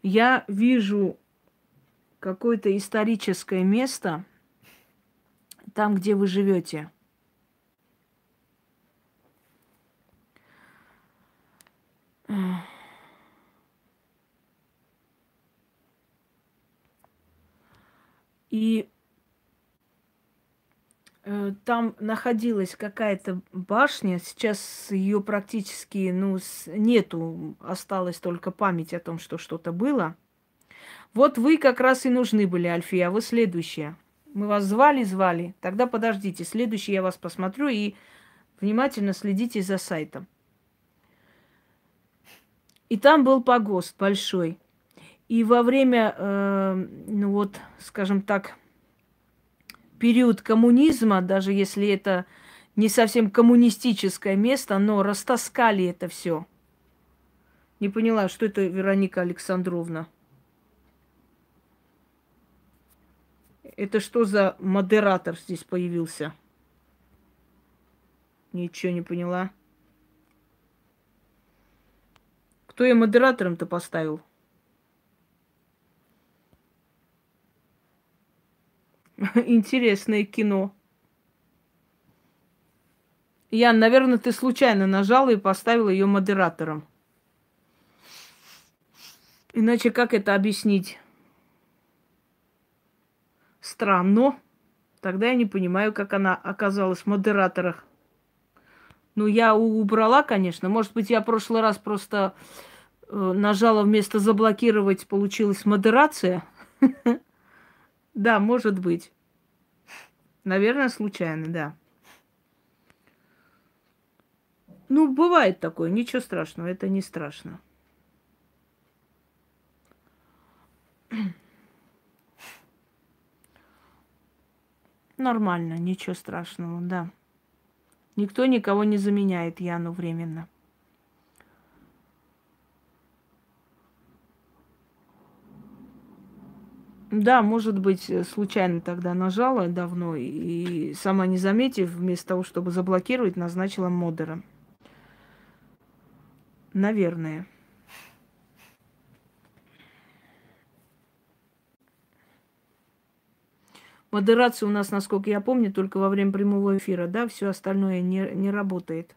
Я вижу какое-то историческое место там, где вы живете. И там находилась какая-то башня, сейчас ее практически ну, нету, осталась только память о том, что что-то было. Вот вы как раз и нужны были, Альфия, а вы следующая. Мы вас звали, звали. Тогда подождите, следующий я вас посмотрю и внимательно следите за сайтом. И там был погост большой. И во время, э, ну вот, скажем так, период коммунизма, даже если это не совсем коммунистическое место, но растаскали это все. Не поняла, что это Вероника Александровна. Это что за модератор здесь появился? Ничего не поняла. Кто я модератором-то поставил? Интересное кино. Ян, наверное, ты случайно нажала и поставила ее модератором. Иначе как это объяснить? Странно. Тогда я не понимаю, как она оказалась в модераторах. Ну, я убрала, конечно. Может быть, я в прошлый раз просто э, нажала вместо заблокировать, получилась модерация. Да, может быть. Наверное, случайно, да. Ну, бывает такое, ничего страшного, это не страшно. Нормально, ничего страшного, да. Никто никого не заменяет Яну временно. Да, может быть, э, случайно тогда нажала давно и сама не заметив, вместо того, чтобы заблокировать, назначила модера. Наверное. Модерация у нас, насколько я помню, только во время прямого эфира, да, все остальное не, не работает.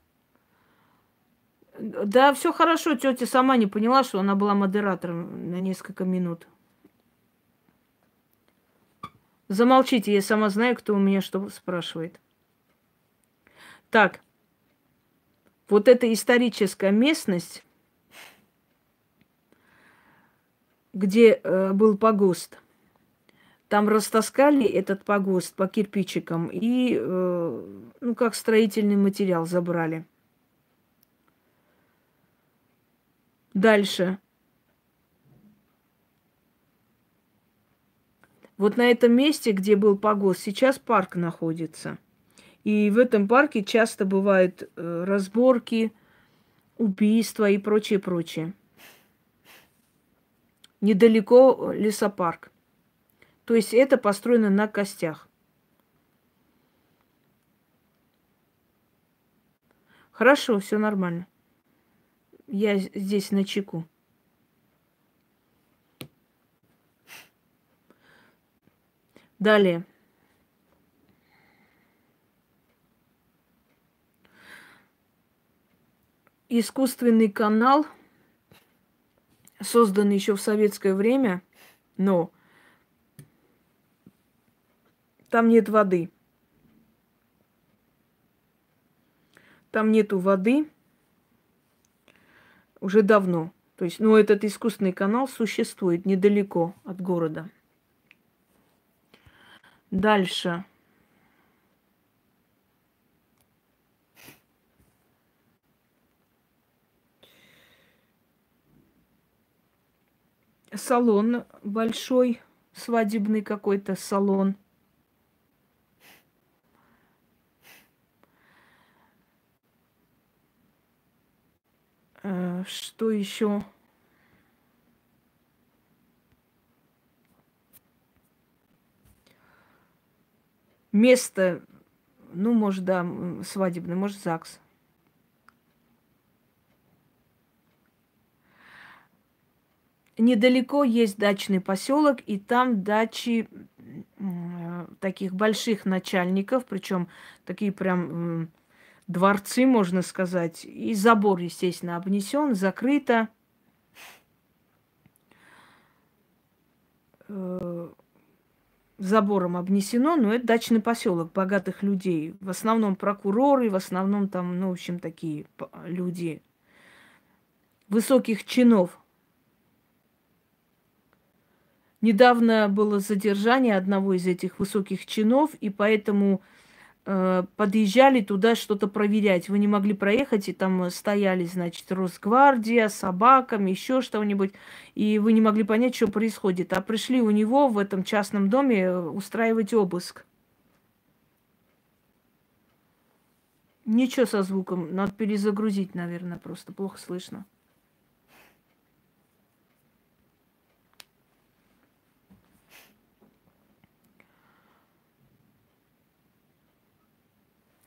Да, все хорошо, тетя сама не поняла, что она была модератором на несколько минут. Замолчите, я сама знаю, кто у меня что спрашивает. Так, вот эта историческая местность, где э, был погост, там растаскали этот погост по кирпичикам и, э, ну, как строительный материал забрали. Дальше. Вот на этом месте, где был погост, сейчас парк находится. И в этом парке часто бывают э, разборки, убийства и прочее, прочее. Недалеко лесопарк. То есть это построено на костях. Хорошо, все нормально. Я здесь на чеку. Далее. Искусственный канал, созданный еще в советское время, но там нет воды. Там нету воды. Уже давно. То есть, ну, этот искусственный канал существует недалеко от города. Дальше. Салон большой, свадебный какой-то салон. Э, что еще? Место, ну, может, да, свадебное, может, ЗАГС. Недалеко есть дачный поселок, и там дачи таких больших начальников, причем такие прям дворцы, можно сказать. И забор, естественно, обнесен, закрыто. Забором обнесено, но это дачный поселок богатых людей. В основном прокуроры, в основном там, ну, в общем, такие люди высоких чинов. Недавно было задержание одного из этих высоких чинов, и поэтому подъезжали туда что-то проверять. Вы не могли проехать, и там стояли, значит, Росгвардия, собаками, еще что-нибудь, и вы не могли понять, что происходит. А пришли у него в этом частном доме э, устраивать обыск. Ничего со звуком, надо перезагрузить, наверное, просто плохо слышно.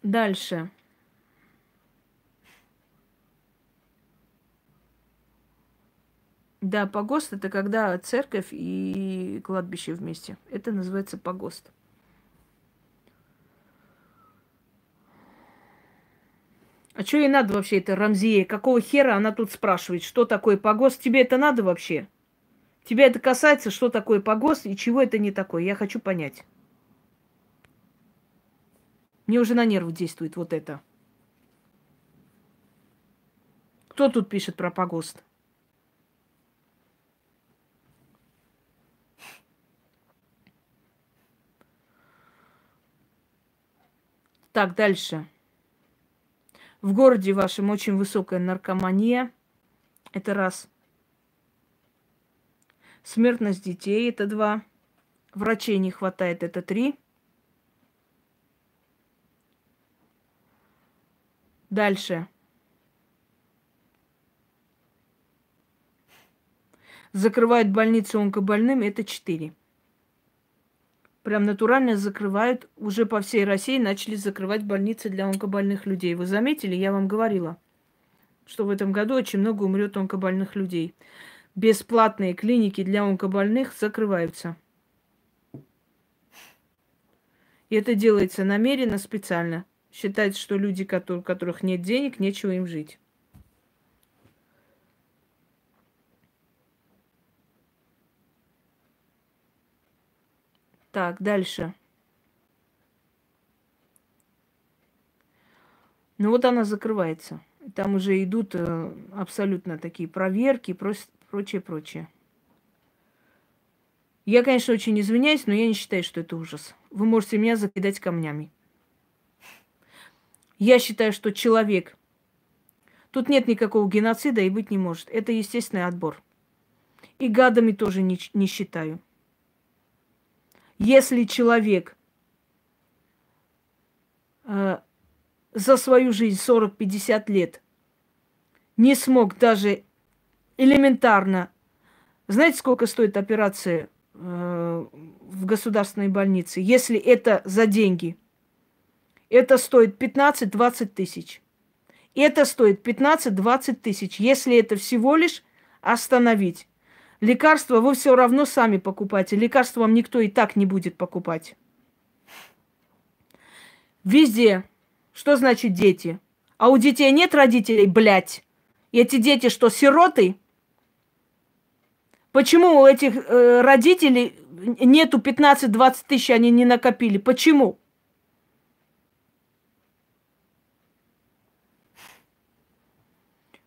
Дальше. Да, погост это когда церковь и кладбище вместе. Это называется погост. А что ей надо вообще, это Рамзия? Какого хера она тут спрашивает, что такое погост? Тебе это надо вообще? Тебя это касается, что такое погост и чего это не такое? Я хочу понять. Мне уже на нервы действует вот это. Кто тут пишет про погост? Так, дальше. В городе вашем очень высокая наркомания. Это раз. Смертность детей – это два. Врачей не хватает – это три. Дальше. Закрывают больницы онкобольным, это 4. Прям натурально закрывают. Уже по всей России начали закрывать больницы для онкобольных людей. Вы заметили, я вам говорила, что в этом году очень много умрет онкобольных людей. Бесплатные клиники для онкобольных закрываются. И это делается намеренно, специально – Считается, что люди, у которых нет денег, нечего им жить. Так, дальше. Ну вот она закрывается. Там уже идут э, абсолютно такие проверки и прочее, прочее. Я, конечно, очень извиняюсь, но я не считаю, что это ужас. Вы можете меня закидать камнями. Я считаю, что человек... Тут нет никакого геноцида и быть не может. Это естественный отбор. И гадами тоже не, не считаю. Если человек э, за свою жизнь 40-50 лет не смог даже элементарно... Знаете, сколько стоит операция э, в государственной больнице? Если это за деньги – это стоит 15-20 тысяч. Это стоит 15-20 тысяч, если это всего лишь остановить. Лекарства вы все равно сами покупаете. Лекарства вам никто и так не будет покупать. Везде. Что значит дети? А у детей нет родителей, блядь. Эти дети что, сироты? Почему у этих э, родителей нету 15-20 тысяч, они не накопили? Почему?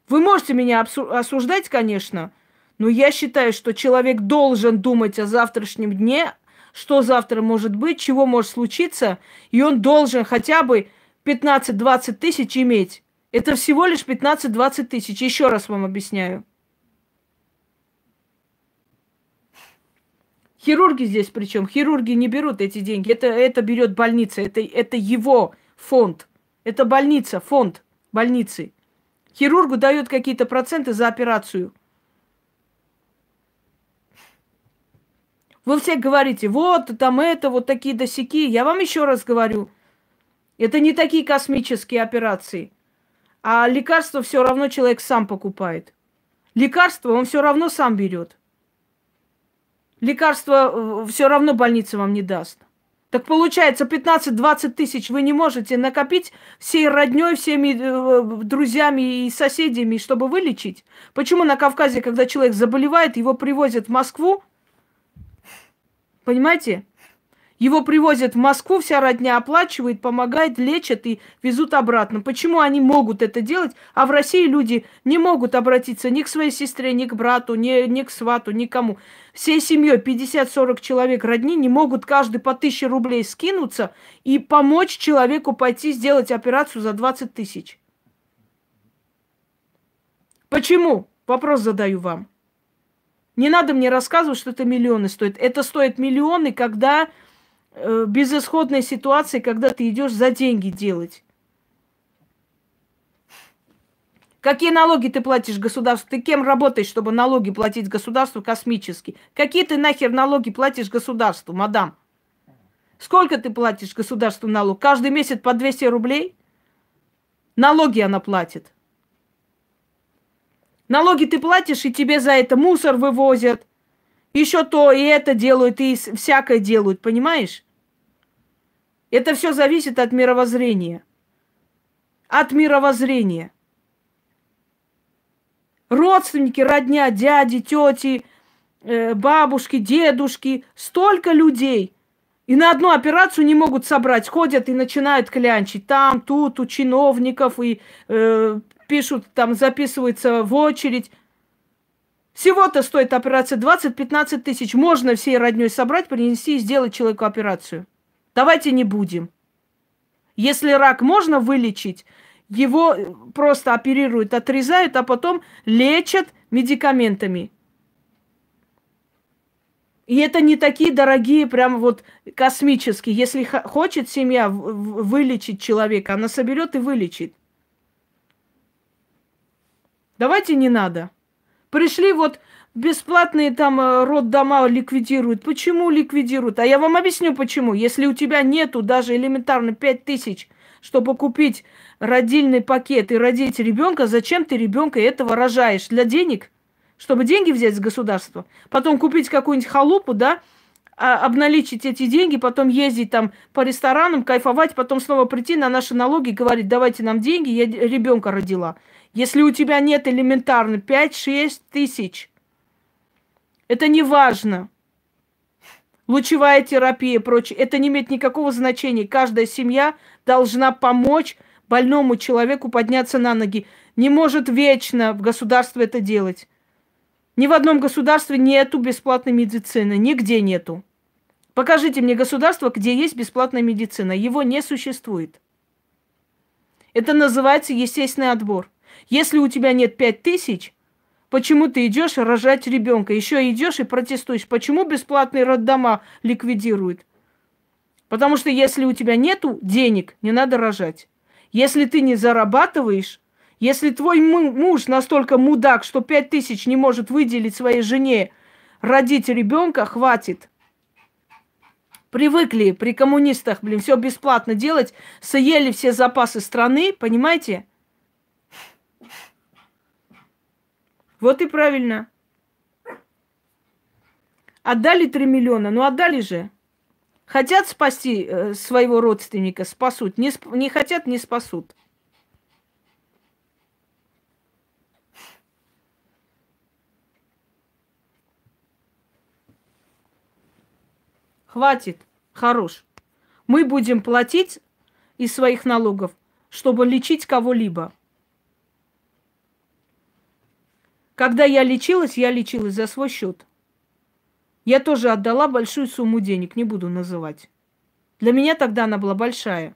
Вы можете меня осуждать, конечно, но я считаю, что человек должен думать о завтрашнем дне, что завтра может быть, чего может случиться, и он должен хотя бы 15-20 тысяч иметь. Это всего лишь 15-20 тысяч. Еще раз вам объясняю. Хирурги здесь причем. Хирурги не берут эти деньги. Это, это берет больница. Это, это его фонд. Это больница, фонд больницы. Хирургу дают какие-то проценты за операцию. Вы все говорите, вот там это, вот такие досяки. Я вам еще раз говорю, это не такие космические операции. А лекарство все равно человек сам покупает. Лекарство он все равно сам берет. Лекарство э, все равно больница вам не даст. Так получается, 15-20 тысяч вы не можете накопить всей родней, всеми э, друзьями и соседями, чтобы вылечить. Почему на Кавказе, когда человек заболевает, его привозят в Москву? Понимаете? Его привозят в Москву, вся родня оплачивает, помогает, лечат и везут обратно. Почему они могут это делать, а в России люди не могут обратиться ни к своей сестре, ни к брату, ни, ни к свату, никому. Всей семьей 50-40 человек родни не могут каждый по 1000 рублей скинуться и помочь человеку пойти сделать операцию за 20 тысяч. Почему? Вопрос задаю вам. Не надо мне рассказывать, что это миллионы стоит. Это стоит миллионы, когда э, безысходной ситуации, когда ты идешь за деньги делать. Какие налоги ты платишь государству? Ты кем работаешь, чтобы налоги платить государству космически? Какие ты нахер налоги платишь государству, мадам? Сколько ты платишь государству налог? Каждый месяц по 200 рублей? Налоги она платит. Налоги ты платишь, и тебе за это мусор вывозят. Еще то и это делают, и всякое делают, понимаешь? Это все зависит от мировоззрения. От мировоззрения. Родственники, родня, дяди, тети, э, бабушки, дедушки, столько людей. И на одну операцию не могут собрать. Ходят и начинают клянчить. Там, тут, у чиновников, и э, пишут, там записываются в очередь. Всего-то стоит операция 20-15 тысяч. Можно всей родней собрать, принести и сделать человеку операцию. Давайте не будем. Если рак можно вылечить, его просто оперируют, отрезают, а потом лечат медикаментами. И это не такие дорогие, прям вот космические. Если хочет семья вылечить человека, она соберет и вылечит. Давайте не надо. Пришли вот бесплатные там э, роддома ликвидируют. Почему ликвидируют? А я вам объясню почему. Если у тебя нету даже элементарно 5 тысяч, чтобы купить родильный пакет и родить ребенка, зачем ты ребенка этого рожаешь? Для денег? Чтобы деньги взять с государства? Потом купить какую-нибудь халупу, да? А, обналичить эти деньги, потом ездить там по ресторанам, кайфовать, потом снова прийти на наши налоги и говорить, давайте нам деньги, я ребенка родила. Если у тебя нет элементарно 5-6 тысяч, это не важно. Лучевая терапия и прочее. Это не имеет никакого значения. Каждая семья должна помочь больному человеку подняться на ноги. Не может вечно в государстве это делать. Ни в одном государстве нету бесплатной медицины. Нигде нету. Покажите мне государство, где есть бесплатная медицина. Его не существует. Это называется естественный отбор. Если у тебя нет пять тысяч, Почему ты идешь рожать ребенка? Еще идешь и протестуешь. Почему бесплатные роддома ликвидируют? Потому что если у тебя нету денег, не надо рожать. Если ты не зарабатываешь, если твой муж настолько мудак, что пять тысяч не может выделить своей жене родить ребенка, хватит. Привыкли при коммунистах, блин, все бесплатно делать, съели все запасы страны, понимаете? Вот и правильно. Отдали 3 миллиона, ну отдали же. Хотят спасти э, своего родственника, спасут. Не, сп- не хотят, не спасут. Хватит, хорош. Мы будем платить из своих налогов, чтобы лечить кого-либо. Когда я лечилась, я лечилась за свой счет. Я тоже отдала большую сумму денег, не буду называть. Для меня тогда она была большая.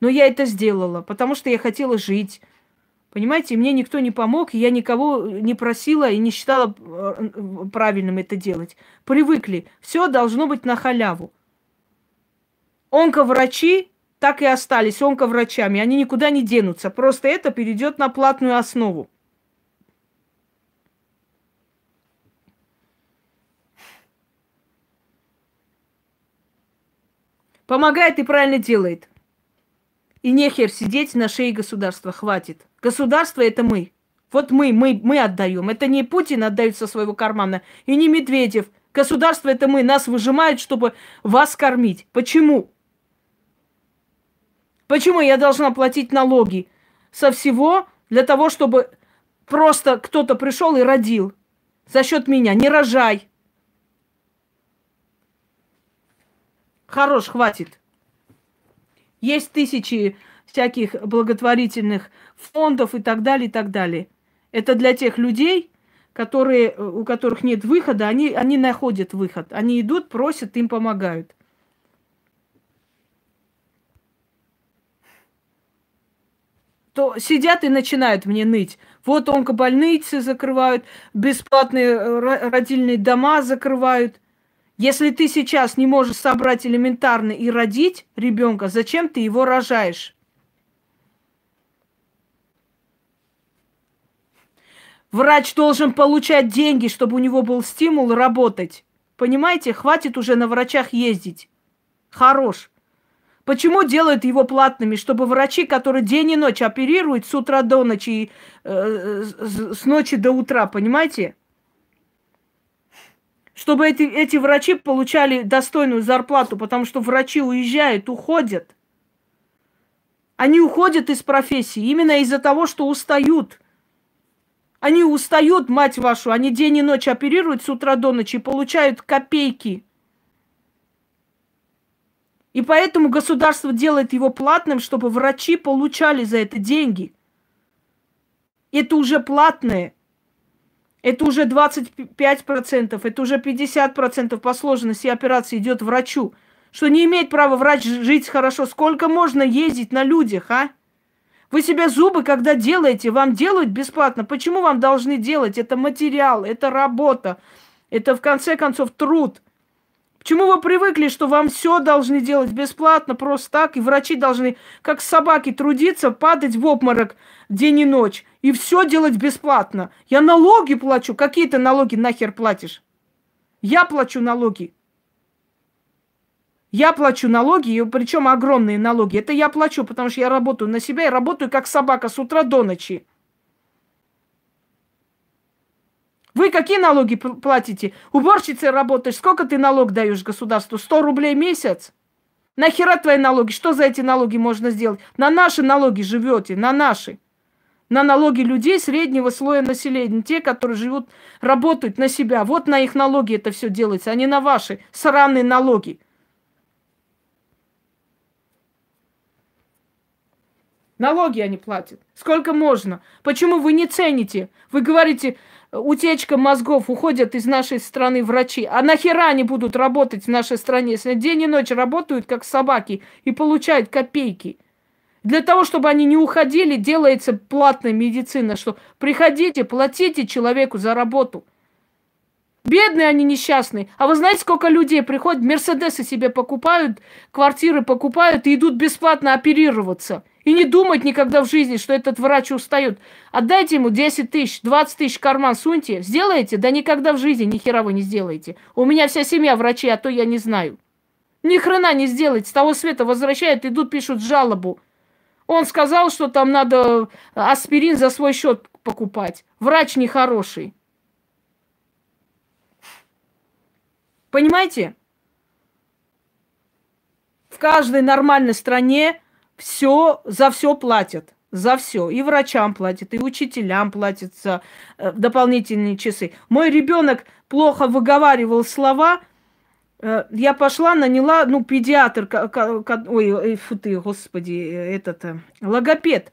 Но я это сделала, потому что я хотела жить. Понимаете, мне никто не помог, я никого не просила и не считала э, правильным это делать. Привыкли. Все должно быть на халяву. Онковрачи так и остались онковрачами. Они никуда не денутся. Просто это перейдет на платную основу. Помогает и правильно делает. И нехер сидеть на шее государства, хватит. Государство это мы. Вот мы, мы, мы отдаем. Это не Путин отдает со своего кармана, и не Медведев. Государство это мы. Нас выжимают, чтобы вас кормить. Почему? Почему я должна платить налоги со всего для того, чтобы просто кто-то пришел и родил за счет меня? Не рожай. Хорош, хватит. Есть тысячи всяких благотворительных фондов и так далее, и так далее. Это для тех людей, которые, у которых нет выхода, они, они находят выход. Они идут, просят, им помогают. то сидят и начинают мне ныть. Вот онкобольницы закрывают, бесплатные э, родильные дома закрывают. Если ты сейчас не можешь собрать элементарно и родить ребенка, зачем ты его рожаешь? Врач должен получать деньги, чтобы у него был стимул работать. Понимаете, хватит уже на врачах ездить. Хорош. Почему делают его платными? Чтобы врачи, которые день и ночь оперируют с утра до ночи, э, с ночи до утра, понимаете? Чтобы эти, эти врачи получали достойную зарплату, потому что врачи уезжают, уходят. Они уходят из профессии именно из-за того, что устают. Они устают, мать вашу, они день и ночь оперируют с утра до ночи и получают копейки. И поэтому государство делает его платным, чтобы врачи получали за это деньги. Это уже платное – это уже 25%, это уже 50% по сложности операции идет врачу. Что не имеет права врач жить хорошо. Сколько можно ездить на людях, а? Вы себе зубы, когда делаете, вам делают бесплатно. Почему вам должны делать? Это материал, это работа, это в конце концов труд. Почему вы привыкли, что вам все должны делать бесплатно, просто так, и врачи должны, как собаки, трудиться, падать в обморок день и ночь, и все делать бесплатно? Я налоги плачу. Какие ты налоги нахер платишь? Я плачу налоги. Я плачу налоги, и причем огромные налоги. Это я плачу, потому что я работаю на себя и работаю как собака с утра до ночи. Вы какие налоги платите? Уборщицей работаешь, сколько ты налог даешь государству? 100 рублей в месяц? Нахера твои налоги? Что за эти налоги можно сделать? На наши налоги живете, на наши. На налоги людей среднего слоя населения, те, которые живут, работают на себя. Вот на их налоги это все делается, а не на ваши сраные налоги. Налоги они платят. Сколько можно? Почему вы не цените? Вы говорите, утечка мозгов, уходят из нашей страны врачи. А нахера они будут работать в нашей стране, если день и ночь работают, как собаки, и получают копейки? Для того, чтобы они не уходили, делается платная медицина, что приходите, платите человеку за работу. Бедные они несчастные. А вы знаете, сколько людей приходят, Мерседесы себе покупают, квартиры покупают и идут бесплатно оперироваться. И не думать никогда в жизни, что этот врач устает. Отдайте ему 10 тысяч, 20 тысяч карман суньте. Сделаете? Да никогда в жизни ни хера вы не сделаете. У меня вся семья врачи, а то я не знаю. Ни хрена не сделать. С того света возвращают, идут, пишут жалобу. Он сказал, что там надо аспирин за свой счет покупать. Врач нехороший. Понимаете? В каждой нормальной стране все, за все платят. За все. И врачам платят, и учителям платят за э, дополнительные часы. Мой ребенок плохо выговаривал слова. Э, я пошла, наняла, ну, педиатр, ой, фу ты, господи, этот, э, логопед.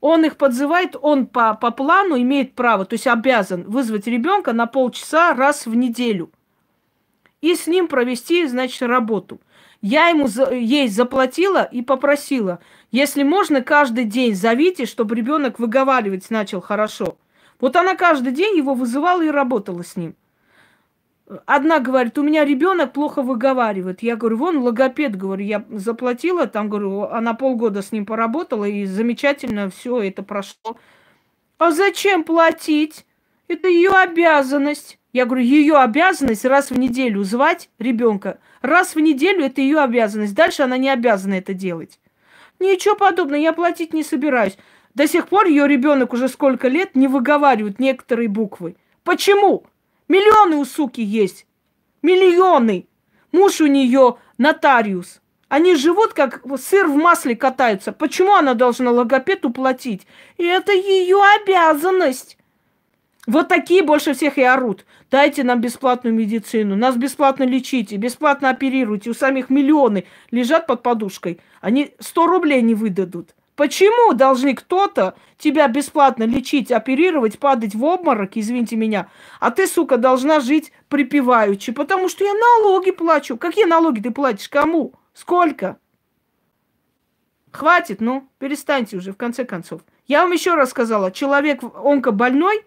Он их подзывает, он по, по плану имеет право, то есть обязан вызвать ребенка на полчаса раз в неделю и с ним провести, значит, работу. Я ему за, ей заплатила и попросила, если можно, каждый день зовите, чтобы ребенок выговаривать начал хорошо. Вот она каждый день его вызывала и работала с ним. Одна говорит, у меня ребенок плохо выговаривает. Я говорю, вон логопед, говорю, я заплатила, там, говорю, она полгода с ним поработала, и замечательно все это прошло. А зачем платить? Это ее обязанность. Я говорю, ее обязанность раз в неделю звать ребенка. Раз в неделю это ее обязанность. Дальше она не обязана это делать. Ничего подобного, я платить не собираюсь. До сих пор ее ребенок уже сколько лет не выговаривает некоторые буквы. Почему? Миллионы у суки есть. Миллионы. Муж у нее нотариус. Они живут, как сыр в масле катаются. Почему она должна логопеду платить? И это ее обязанность. Вот такие больше всех и орут. Дайте нам бесплатную медицину, нас бесплатно лечите, бесплатно оперируйте. У самих миллионы лежат под подушкой. Они 100 рублей не выдадут. Почему должны кто-то тебя бесплатно лечить, оперировать, падать в обморок, извините меня, а ты, сука, должна жить припеваючи, потому что я налоги плачу. Какие налоги ты платишь? Кому? Сколько? Хватит, ну, перестаньте уже, в конце концов. Я вам еще раз сказала, человек онкобольной,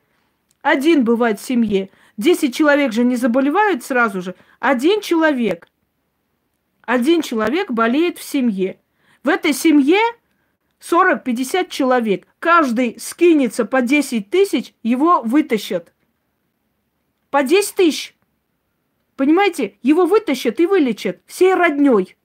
один бывает в семье, десять человек же не заболевают сразу же, один человек, один человек болеет в семье. В этой семье 40-50 человек, каждый скинется по 10 тысяч, его вытащат. По 10 тысяч. Понимаете, его вытащат и вылечат всей родней.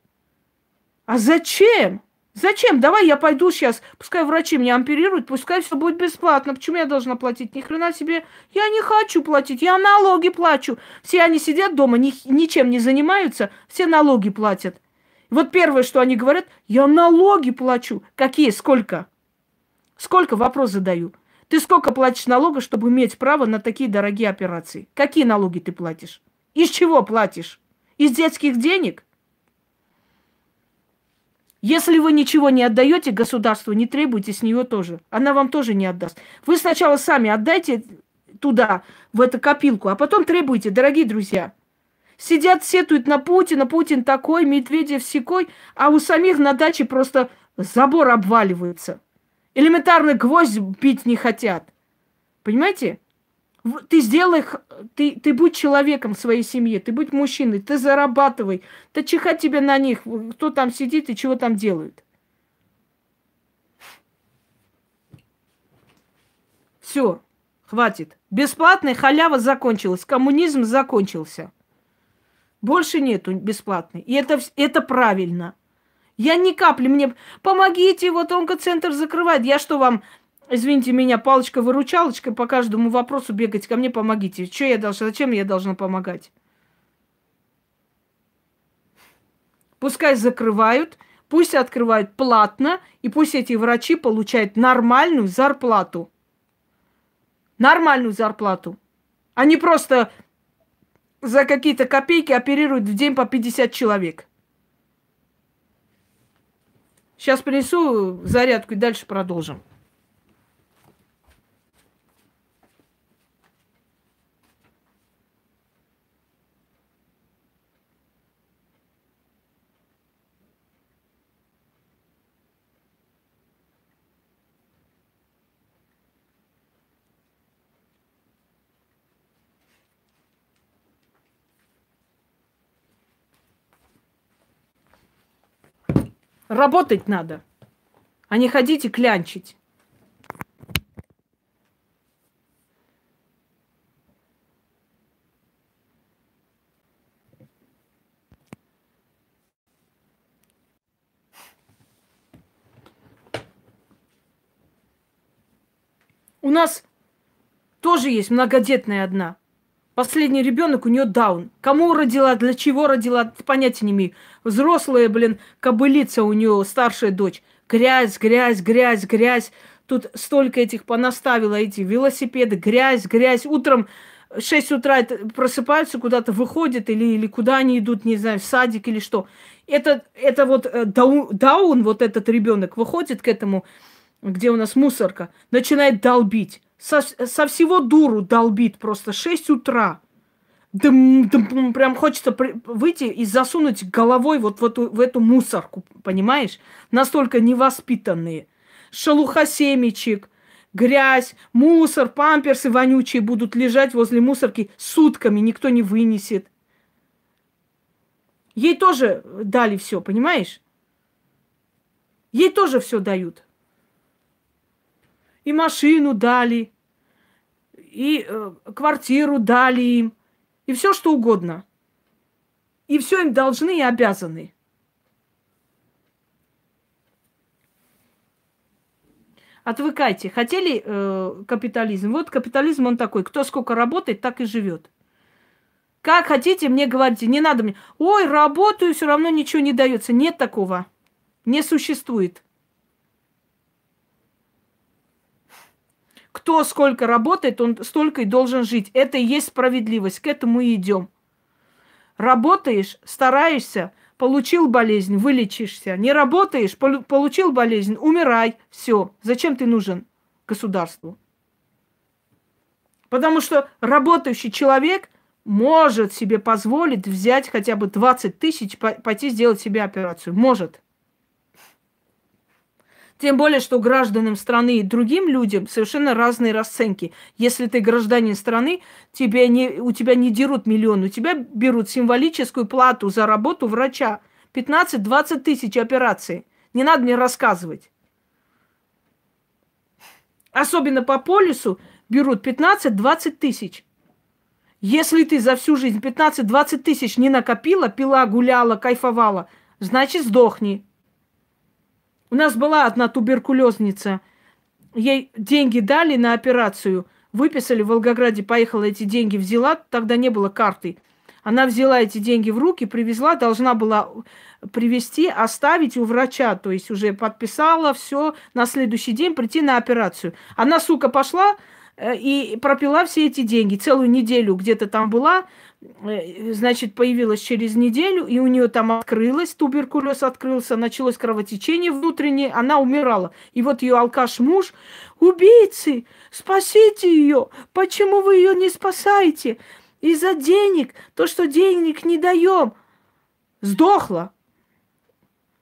А зачем? Зачем? Давай я пойду сейчас, пускай врачи меня оперируют, пускай все будет бесплатно. Почему я должна платить? Ни хрена себе. Я не хочу платить, я налоги плачу. Все они сидят дома, ни, ничем не занимаются, все налоги платят. Вот первое, что они говорят, я налоги плачу. Какие? Сколько? Сколько? Вопрос задаю. Ты сколько платишь налогов, чтобы иметь право на такие дорогие операции? Какие налоги ты платишь? Из чего платишь? Из детских денег? Если вы ничего не отдаете государству, не требуйте с нее тоже. Она вам тоже не отдаст. Вы сначала сами отдайте туда, в эту копилку, а потом требуйте, дорогие друзья. Сидят, сетуют на Путина, Путин такой, Медведев секой, а у самих на даче просто забор обваливается. Элементарно гвоздь бить не хотят. Понимаете? Ты сделай, ты, ты будь человеком своей семье, ты будь мужчиной, ты зарабатывай, ты чихать тебе на них, кто там сидит и чего там делают. Все, хватит. Бесплатная халява закончилась, коммунизм закончился. Больше нету бесплатной. И это, это правильно. Я ни капли мне... Помогите, вот онкоцентр закрывает. Я что вам, извините меня, палочка-выручалочка по каждому вопросу бегать ко мне помогите. Что я должна, зачем я должна помогать? Пускай закрывают, пусть открывают платно, и пусть эти врачи получают нормальную зарплату. Нормальную зарплату. Не просто за какие-то копейки оперируют в день по 50 человек. Сейчас принесу зарядку и дальше продолжим. Работать надо, а не ходить и клянчить. У нас тоже есть многодетная одна. Последний ребенок у нее даун. Кому родила, для чего родила, понятия не имею. Взрослая, блин, кобылица у нее, старшая дочь. Грязь, грязь, грязь, грязь. Тут столько этих понаставила, эти велосипеды, грязь, грязь. Утром 6 утра просыпаются, куда-то выходят или, или куда они идут, не знаю, в садик или что. Это, это вот э, даун, даун, вот этот ребенок выходит к этому где у нас мусорка, начинает долбить. Со, со всего дуру долбит просто 6 утра. Дым, дым, прям хочется выйти и засунуть головой вот в эту, в эту мусорку, понимаешь? Настолько невоспитанные. Шелуха семечек, грязь, мусор, памперсы вонючие будут лежать возле мусорки сутками, никто не вынесет. Ей тоже дали все, понимаешь? Ей тоже все дают. И машину дали, и э, квартиру дали им, и все что угодно. И все им должны и обязаны. Отвыкайте. Хотели э, капитализм? Вот капитализм он такой. Кто сколько работает, так и живет. Как хотите, мне говорите, не надо мне. Ой, работаю, все равно ничего не дается. Нет такого. Не существует. Кто сколько работает, он столько и должен жить. Это и есть справедливость. К этому и идем. Работаешь, стараешься, получил болезнь, вылечишься. Не работаешь, получил болезнь, умирай. Все. Зачем ты нужен государству? Потому что работающий человек может себе позволить взять хотя бы 20 тысяч, пойти сделать себе операцию. Может. Тем более, что гражданам страны и другим людям совершенно разные расценки. Если ты гражданин страны, тебе не, у тебя не дерут миллион, у тебя берут символическую плату за работу врача. 15-20 тысяч операций. Не надо мне рассказывать. Особенно по полису берут 15-20 тысяч. Если ты за всю жизнь 15-20 тысяч не накопила, пила, гуляла, кайфовала, значит сдохни. У нас была одна туберкулезница. Ей деньги дали на операцию, выписали в Волгограде, поехала эти деньги взяла, тогда не было карты. Она взяла эти деньги в руки, привезла, должна была привезти, оставить у врача, то есть уже подписала все, на следующий день прийти на операцию. Она, сука, пошла и пропила все эти деньги. Целую неделю где-то там была, Э, значит, появилась через неделю, и у нее там открылось, туберкулез открылся, началось кровотечение внутреннее, она умирала. И вот ее алкаш-муж, убийцы, спасите ее, почему вы ее не спасаете? Из-за денег, то, что денег не даем. Сдохла.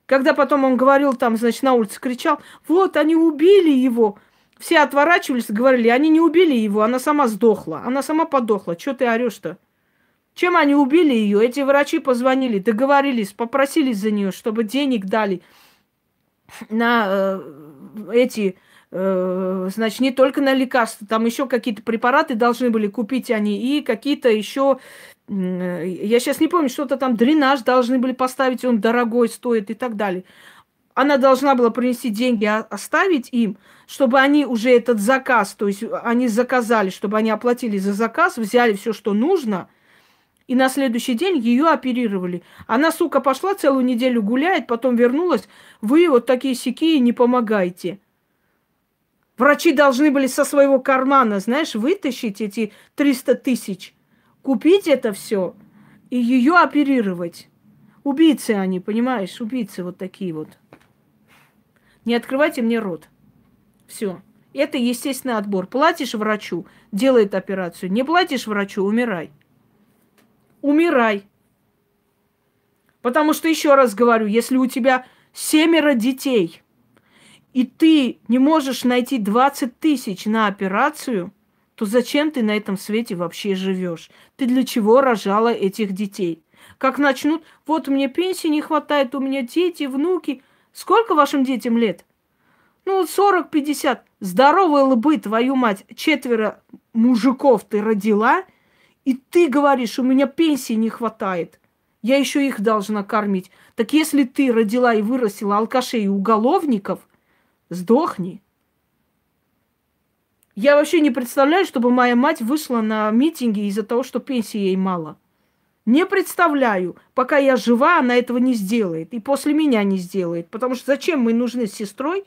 Когда потом он говорил там, значит, на улице кричал, вот, они убили его. Все отворачивались, говорили, они не убили его, она сама сдохла, она сама подохла. Что ты орешь-то? Чем они убили ее? Эти врачи позвонили, договорились, попросились за нее, чтобы денег дали на э, эти, э, значит, не только на лекарства, там еще какие-то препараты должны были купить они и какие-то еще, э, я сейчас не помню, что-то там дренаж должны были поставить, он дорогой стоит и так далее. Она должна была принести деньги, а, оставить им, чтобы они уже этот заказ, то есть они заказали, чтобы они оплатили за заказ, взяли все, что нужно – и на следующий день ее оперировали. Она, сука, пошла целую неделю гуляет, потом вернулась. Вы вот такие сякие не помогайте. Врачи должны были со своего кармана, знаешь, вытащить эти 300 тысяч, купить это все и ее оперировать. Убийцы они, понимаешь, убийцы вот такие вот. Не открывайте мне рот. Все. Это естественный отбор. Платишь врачу, делает операцию. Не платишь врачу, умирай умирай. Потому что, еще раз говорю, если у тебя семеро детей, и ты не можешь найти 20 тысяч на операцию, то зачем ты на этом свете вообще живешь? Ты для чего рожала этих детей? Как начнут, вот мне пенсии не хватает, у меня дети, внуки. Сколько вашим детям лет? Ну, 40-50. Здоровые лбы, твою мать, четверо мужиков ты родила – и ты говоришь, у меня пенсии не хватает. Я еще их должна кормить. Так если ты родила и вырастила алкашей и уголовников, сдохни. Я вообще не представляю, чтобы моя мать вышла на митинги из-за того, что пенсии ей мало. Не представляю. Пока я жива, она этого не сделает. И после меня не сделает. Потому что зачем мы нужны с сестрой?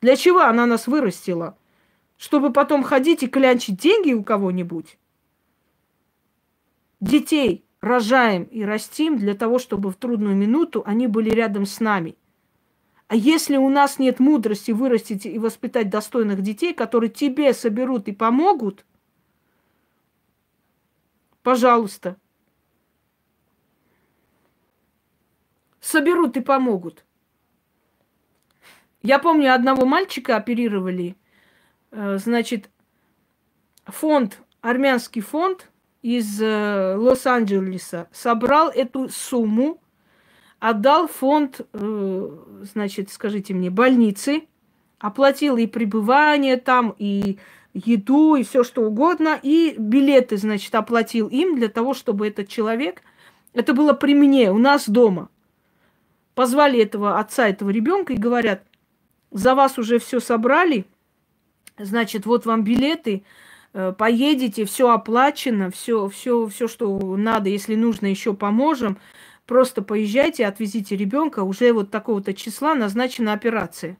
Для чего она нас вырастила? Чтобы потом ходить и клянчить деньги у кого-нибудь? Детей рожаем и растим для того, чтобы в трудную минуту они были рядом с нами. А если у нас нет мудрости вырастить и воспитать достойных детей, которые тебе соберут и помогут, пожалуйста, соберут и помогут. Я помню, одного мальчика оперировали. Э, значит, фонд, армянский фонд из э, Лос-Анджелеса собрал эту сумму, отдал фонд, э, значит, скажите мне, больницы, оплатил и пребывание там, и еду, и все что угодно, и билеты, значит, оплатил им для того, чтобы этот человек, это было при мне, у нас дома, позвали этого отца этого ребенка и говорят, за вас уже все собрали, значит, вот вам билеты, Э, поедете, все оплачено, все, все, все, что надо, если нужно, еще поможем. Просто поезжайте, отвезите ребенка, уже вот такого-то числа назначена операция.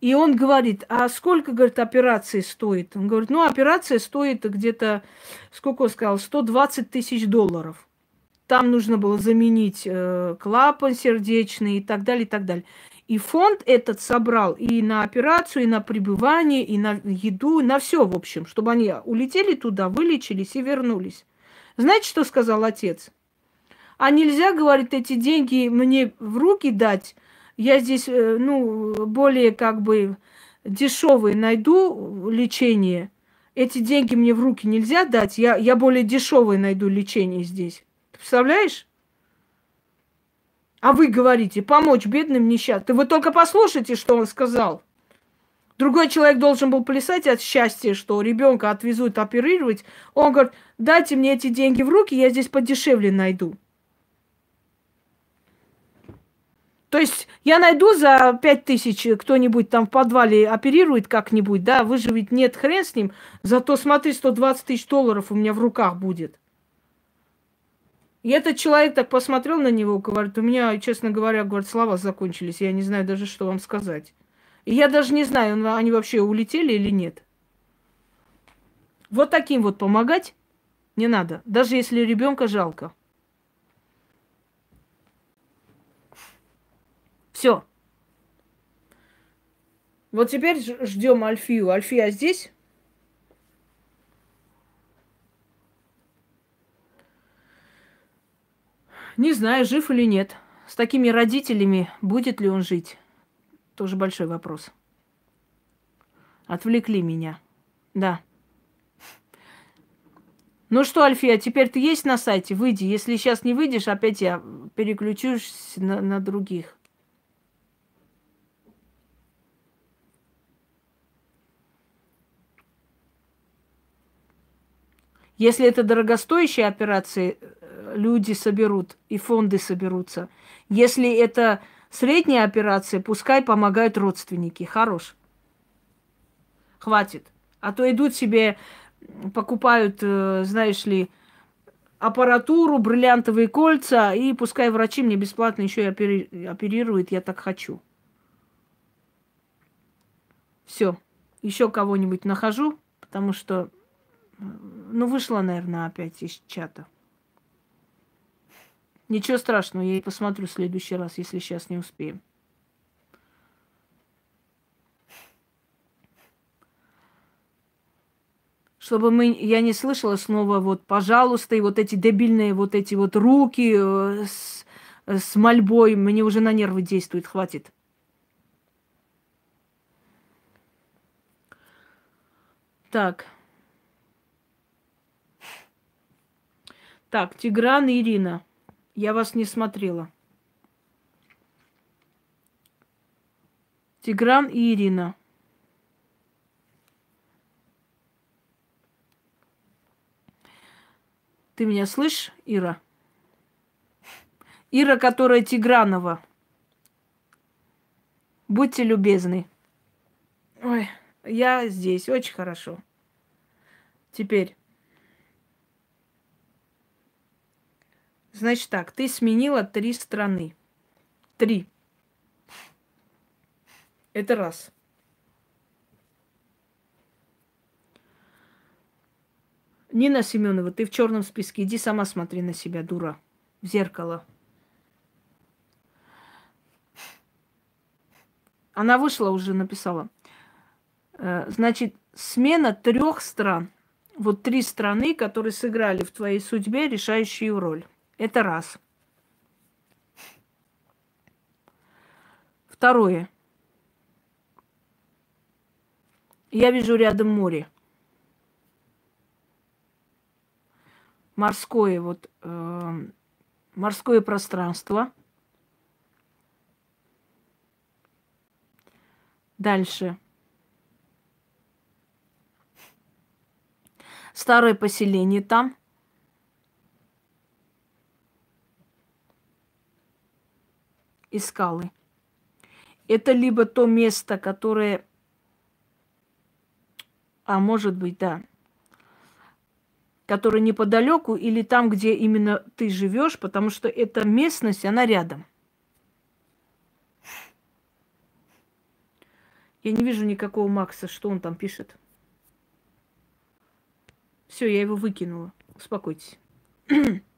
И он говорит, а сколько, говорит, операции стоит? Он говорит, ну, операция стоит где-то, сколько он сказал, 120 тысяч долларов. Там нужно было заменить э, клапан сердечный и так далее, и так далее. И фонд этот собрал и на операцию, и на пребывание, и на еду, на все, в общем, чтобы они улетели туда, вылечились и вернулись. Знаете, что сказал отец? А нельзя, говорит, эти деньги мне в руки дать. Я здесь, э, ну, более как бы дешевые найду лечение. Эти деньги мне в руки нельзя дать. Я, я более дешевое найду лечение здесь. Ты представляешь? А вы говорите, помочь бедным несчастным. Вы только послушайте, что он сказал. Другой человек должен был плясать от счастья, что ребенка отвезут оперировать. Он говорит, дайте мне эти деньги в руки, я здесь подешевле найду. То есть я найду за пять тысяч кто-нибудь там в подвале оперирует как-нибудь, да, выживет нет, хрен с ним. Зато смотри, 120 тысяч долларов у меня в руках будет. И этот человек так посмотрел на него, говорит, у меня, честно говоря, говорит, слова закончились, я не знаю даже, что вам сказать. И я даже не знаю, они вообще улетели или нет. Вот таким вот помогать не надо, даже если ребенка жалко. Все. Вот теперь ждем Альфию. Альфия здесь? Не знаю, жив или нет. С такими родителями будет ли он жить? Тоже большой вопрос. Отвлекли меня. Да. Ну что, Альфия, теперь ты есть на сайте? Выйди. Если сейчас не выйдешь, опять я переключусь на, на других. Если это дорогостоящие операции, люди соберут и фонды соберутся. Если это средняя операция, пускай помогают родственники. Хорош. Хватит. А то идут себе, покупают, э, знаешь ли, аппаратуру, бриллиантовые кольца, и пускай врачи мне бесплатно еще и оперируют, я так хочу. Все. Еще кого-нибудь нахожу, потому что, э, ну, вышла, наверное, опять из чата. Ничего страшного, я и посмотрю в следующий раз, если сейчас не успеем. Чтобы мы, я не слышала снова вот, пожалуйста, и вот эти дебильные вот эти вот руки э, с, с мольбой, мне уже на нервы действует, хватит. Так. Так, Тигран и Ирина. Я вас не смотрела. Тигран и Ирина. Ты меня слышишь, Ира? Ира, которая Тигранова. Будьте любезны. Ой, я здесь, очень хорошо. Теперь. Значит так, ты сменила три страны. Три. Это раз. Нина Семенова, ты в черном списке. Иди сама смотри на себя, дура. В зеркало. Она вышла уже, написала. Э, значит, смена трех стран. Вот три страны, которые сыграли в твоей судьбе решающую роль. Это раз. Второе. Я вижу рядом море. Морское вот э, морское пространство. Дальше. Старое поселение там. И скалы. Это либо то место, которое... А может быть, да. Которое неподалеку или там, где именно ты живешь, потому что эта местность, она рядом. Я не вижу никакого Макса, что он там пишет. Все, я его выкинула. Успокойтесь.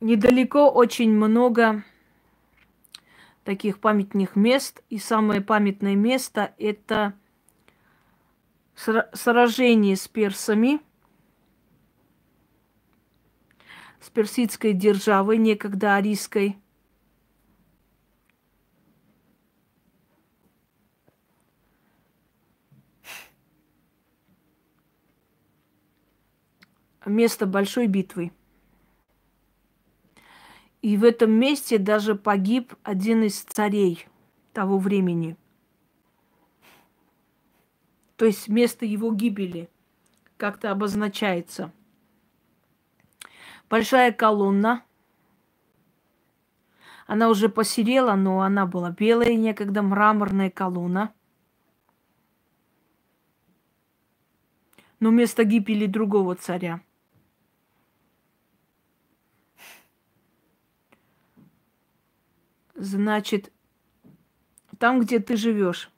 недалеко очень много таких памятных мест. И самое памятное место – это сражение с персами, с персидской державой, некогда арийской. Место большой битвы. И в этом месте даже погиб один из царей того времени. То есть место его гибели как-то обозначается. Большая колонна. Она уже посерела, но она была белая некогда, мраморная колонна. Но место гибели другого царя – Значит, там, где ты живешь,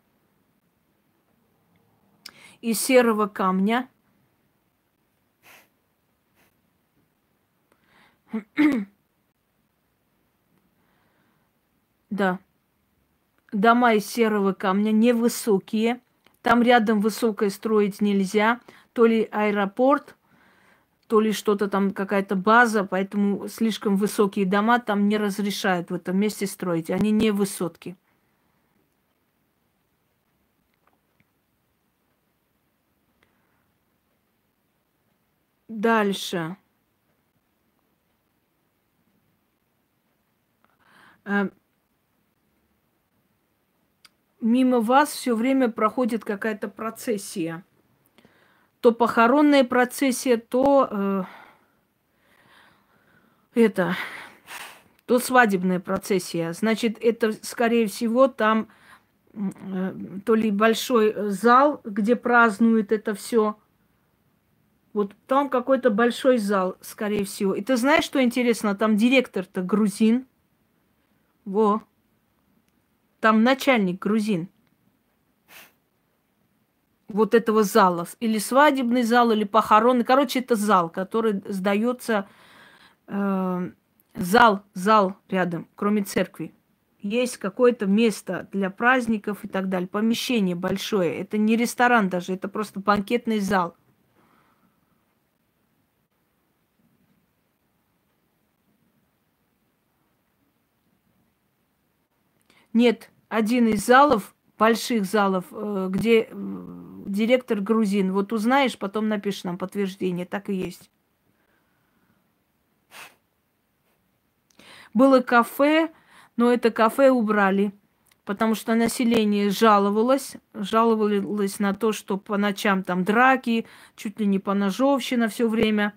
из серого камня Да. Дома из серого камня невысокие. Там рядом высокое строить нельзя. То ли аэропорт, то ли что-то там, какая-то база, поэтому слишком высокие дома там не разрешают в этом месте строить. Они не высотки. Дальше. Э, мимо вас все время проходит какая-то процессия то похоронная процессия, то э, это, то свадебная процессия. Значит, это, скорее всего, там э, то ли большой зал, где празднуют это все. Вот там какой-то большой зал, скорее всего. И ты знаешь, что интересно? Там директор-то грузин. Во. Там начальник грузин вот этого зала. Или свадебный зал, или похоронный. Короче, это зал, который сдается... Э, зал, зал рядом, кроме церкви. Есть какое-то место для праздников и так далее. Помещение большое. Это не ресторан даже, это просто банкетный зал. Нет, один из залов, больших залов, э, где директор грузин. Вот узнаешь, потом напишешь нам подтверждение. Так и есть. Было кафе, но это кафе убрали, потому что население жаловалось, жаловалось на то, что по ночам там драки, чуть ли не поножовщина все время.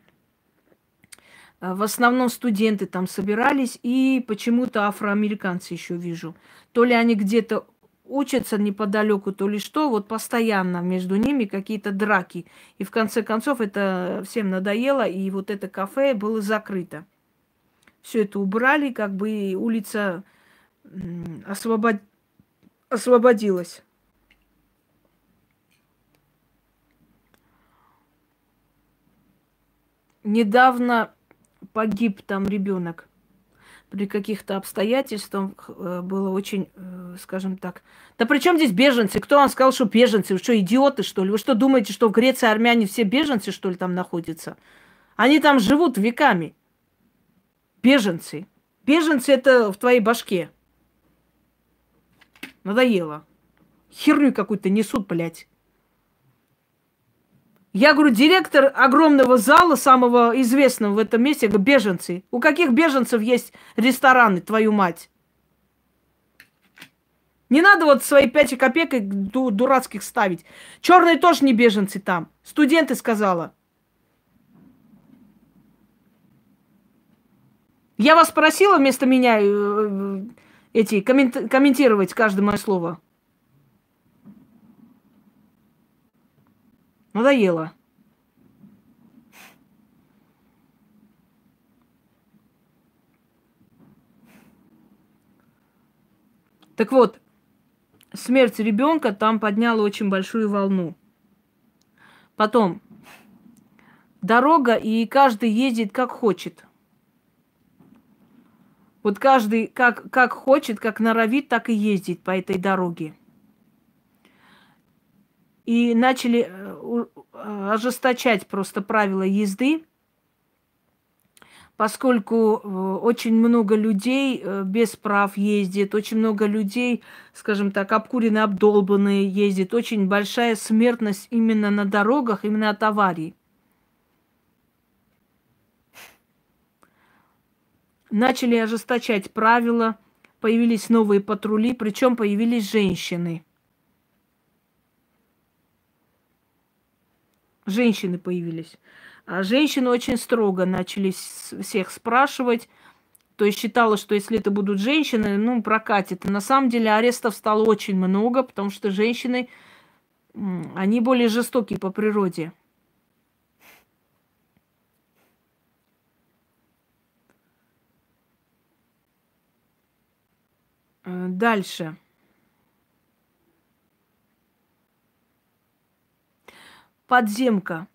В основном студенты там собирались, и почему-то афроамериканцы еще вижу. То ли они где-то учатся неподалеку, то ли что, вот постоянно между ними какие-то драки. И в конце концов это всем надоело, и вот это кафе было закрыто. Все это убрали, как бы улица освобод... освободилась. Недавно погиб там ребенок при каких-то обстоятельствах э, было очень, э, скажем так. Да при чем здесь беженцы? Кто вам сказал, что беженцы? Вы что, идиоты, что ли? Вы что, думаете, что в Греции армяне все беженцы, что ли, там находятся? Они там живут веками. Беженцы. Беженцы это в твоей башке. Надоело. Херню какую-то несут, блядь. Я говорю, директор огромного зала, самого известного в этом месте, говорю, беженцы. У каких беженцев есть рестораны, твою мать? Не надо вот свои пять копеек дурацких ставить. Черные тоже не беженцы там. Студенты сказала. Я вас просила вместо меня э, э, эти комментировать каждое мое слово. Надоело. Так вот, смерть ребенка там подняла очень большую волну. Потом, дорога, и каждый ездит как хочет. Вот каждый как, как хочет, как норовит, так и ездит по этой дороге и начали э, э, ожесточать просто правила езды, поскольку э, очень много людей без прав ездит, очень много людей, скажем так, обкуренные, обдолбанные ездит, очень большая смертность именно на дорогах, именно от аварий. Начали ожесточать правила, появились новые патрули, причем появились женщины – женщины появились. А женщины очень строго начали всех спрашивать. То есть считала, что если это будут женщины, ну, прокатит. И на самом деле арестов стало очень много, потому что женщины, они более жестокие по природе. Э, дальше. Подземка.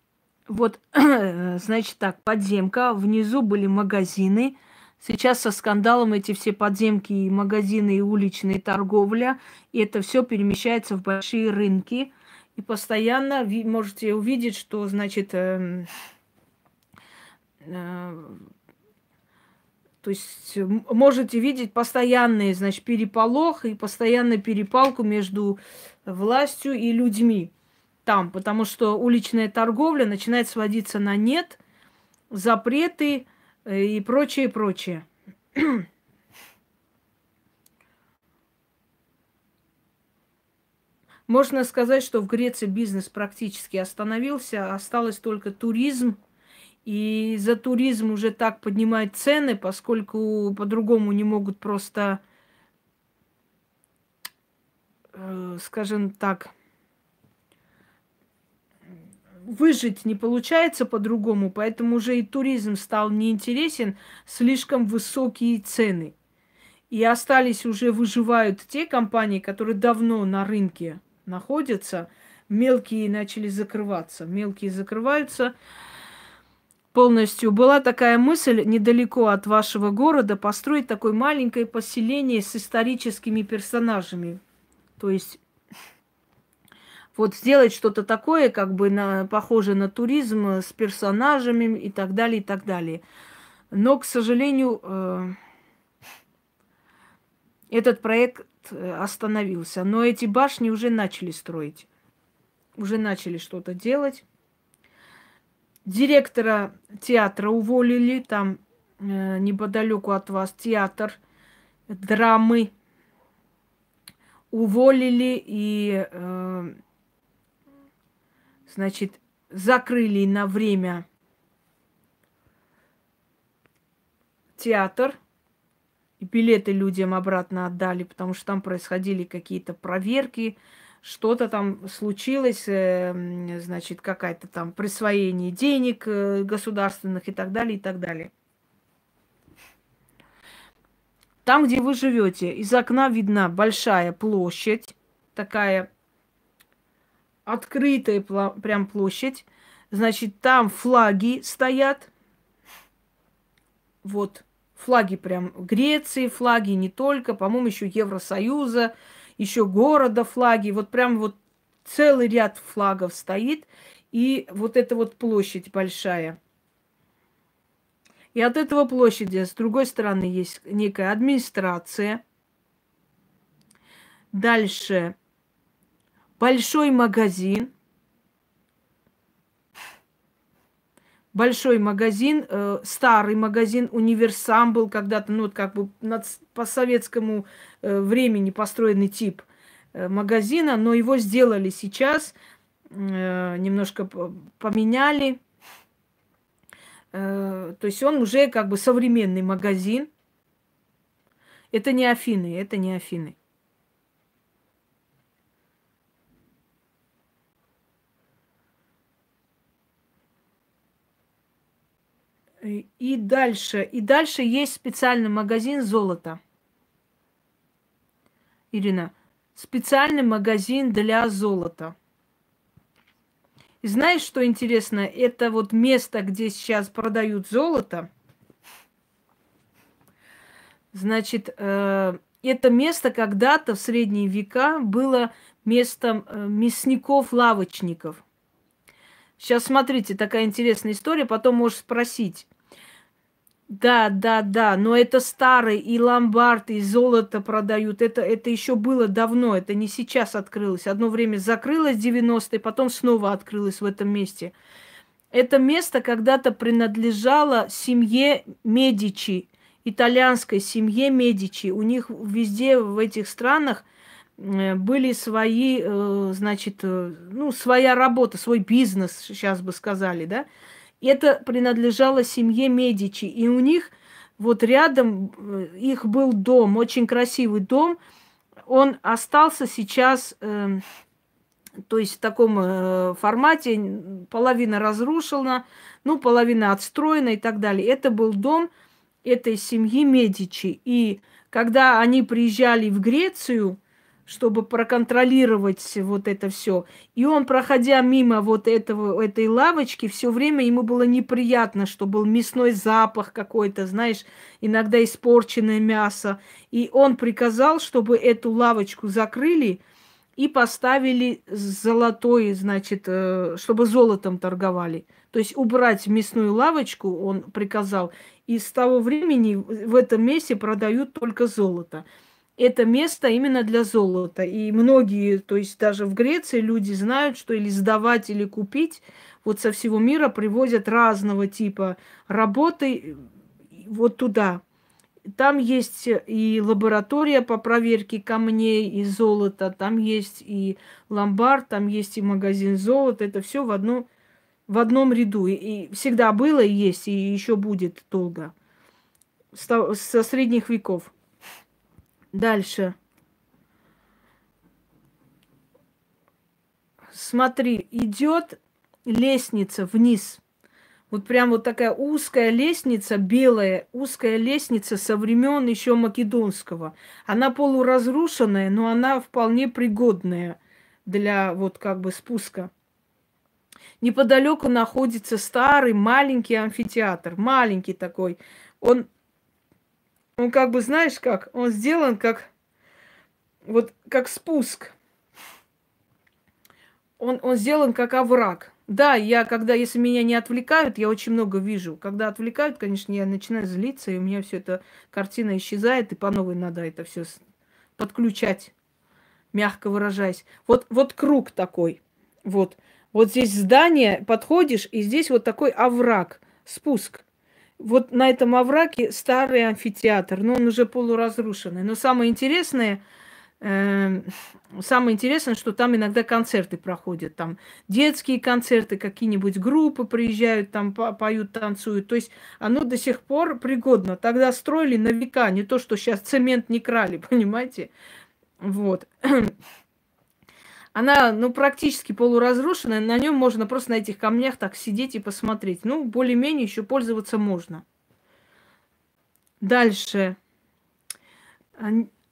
Вот, значит так, подземка, внизу были магазины. Сейчас со скандалом эти все подземки и магазины, и уличные торговля, и это все перемещается в большие рынки. И постоянно вы можете увидеть, что, значит, э, э, то есть можете видеть постоянный, значит, переполох и постоянную перепалку между властью и людьми там, потому что уличная торговля начинает сводиться на нет, запреты э, и прочее, прочее. Можно сказать, что в Греции бизнес практически остановился, осталось только туризм. И за туризм уже так поднимают цены, поскольку по-другому не могут просто, э, скажем так, выжить не получается по-другому, поэтому уже и туризм стал неинтересен, слишком высокие цены. И остались уже выживают те компании, которые давно на рынке находятся, мелкие начали закрываться. Мелкие закрываются полностью. Была такая мысль недалеко от вашего города построить такое маленькое поселение с историческими персонажами. То есть вот сделать что-то такое, как бы на, похоже на туризм с персонажами и так далее, и так далее. Но, к сожалению, э, этот проект э, остановился. Но эти башни уже начали строить. Уже начали что-то делать. Директора театра уволили, там э, неподалеку от вас театр драмы уволили и э, значит, закрыли на время театр, и билеты людям обратно отдали, потому что там происходили какие-то проверки, что-то там случилось, э, значит, какая-то там присвоение денег э, государственных и так далее, и так далее. Там, где вы живете, из окна видна большая площадь, такая открытая прям площадь. Значит, там флаги стоят. Вот флаги прям Греции, флаги не только, по-моему, еще Евросоюза, еще города флаги. Вот прям вот целый ряд флагов стоит. И вот эта вот площадь большая. И от этого площади с другой стороны есть некая администрация. Дальше большой магазин. Большой магазин, э, старый магазин, универсам был когда-то, ну, вот как бы над, по советскому э, времени построенный тип э, магазина, но его сделали сейчас, э, немножко поменяли. Э, то есть он уже как бы современный магазин. Это не Афины, это не Афины. И дальше, и дальше есть специальный магазин золота. Ирина, специальный магазин для золота. И знаешь, что интересно? Это вот место, где сейчас продают золото. Значит, э, это место когда-то в средние века было местом э, мясников-лавочников. Сейчас смотрите, такая интересная история, потом можешь спросить. Да, да, да, но это старый, и ломбард, и золото продают. Это, это еще было давно, это не сейчас открылось. Одно время закрылось 90-е, потом снова открылось в этом месте. Это место когда-то принадлежало семье Медичи, итальянской семье Медичи. У них везде в этих странах были свои, э, значит, э, ну, своя работа, свой бизнес, сейчас бы сказали, да. Это принадлежало семье Медичи. И у них вот рядом э, их был дом, очень красивый дом. Он остался сейчас, э, то есть в таком э, формате, половина разрушена, ну, половина отстроена и так далее. Это был дом этой семьи Медичи. И когда они приезжали в Грецию, чтобы проконтролировать вот это все. И он, проходя мимо вот этого, этой лавочки, все время ему было неприятно, что был мясной запах какой-то, знаешь, иногда испорченное мясо. И он приказал, чтобы эту лавочку закрыли и поставили золотой, значит, э, чтобы золотом торговали. То есть убрать мясную лавочку он приказал. И с того времени в этом месте продают только золото это место именно для золота. И многие, то есть даже в Греции люди знают, что или сдавать, или купить, вот со всего мира привозят разного типа работы вот туда. Там есть и лаборатория по проверке камней и золота, там есть и ломбард, там есть и магазин золота. Это все в, одно, в одном ряду. И, и всегда было и есть, и еще будет долго. Со средних веков. Дальше. Смотри, идет лестница вниз. Вот прям вот такая узкая лестница, белая, узкая лестница со времен еще Македонского. Она полуразрушенная, но она вполне пригодная для вот как бы спуска. Неподалеку находится старый маленький амфитеатр, маленький такой. Он он как бы, знаешь как, он сделан как, вот как спуск. Он, он сделан как овраг. Да, я когда, если меня не отвлекают, я очень много вижу. Когда отвлекают, конечно, я начинаю злиться, и у меня все это картина исчезает, и по новой надо это все подключать, мягко выражаясь. Вот, вот круг такой. Вот. Вот здесь здание, подходишь, и здесь вот такой овраг, спуск вот на этом овраге старый амфитеатр, но он уже полуразрушенный. Но самое интересное, э, самое интересное, что там иногда концерты проходят. Там детские концерты, какие-нибудь группы приезжают, там поют, танцуют. То есть оно до сих пор пригодно. Тогда строили на века, не то, что сейчас цемент не крали, понимаете? Вот. Она, ну, практически полуразрушенная, на нем можно просто на этих камнях так сидеть и посмотреть. Ну, более-менее еще пользоваться можно. Дальше.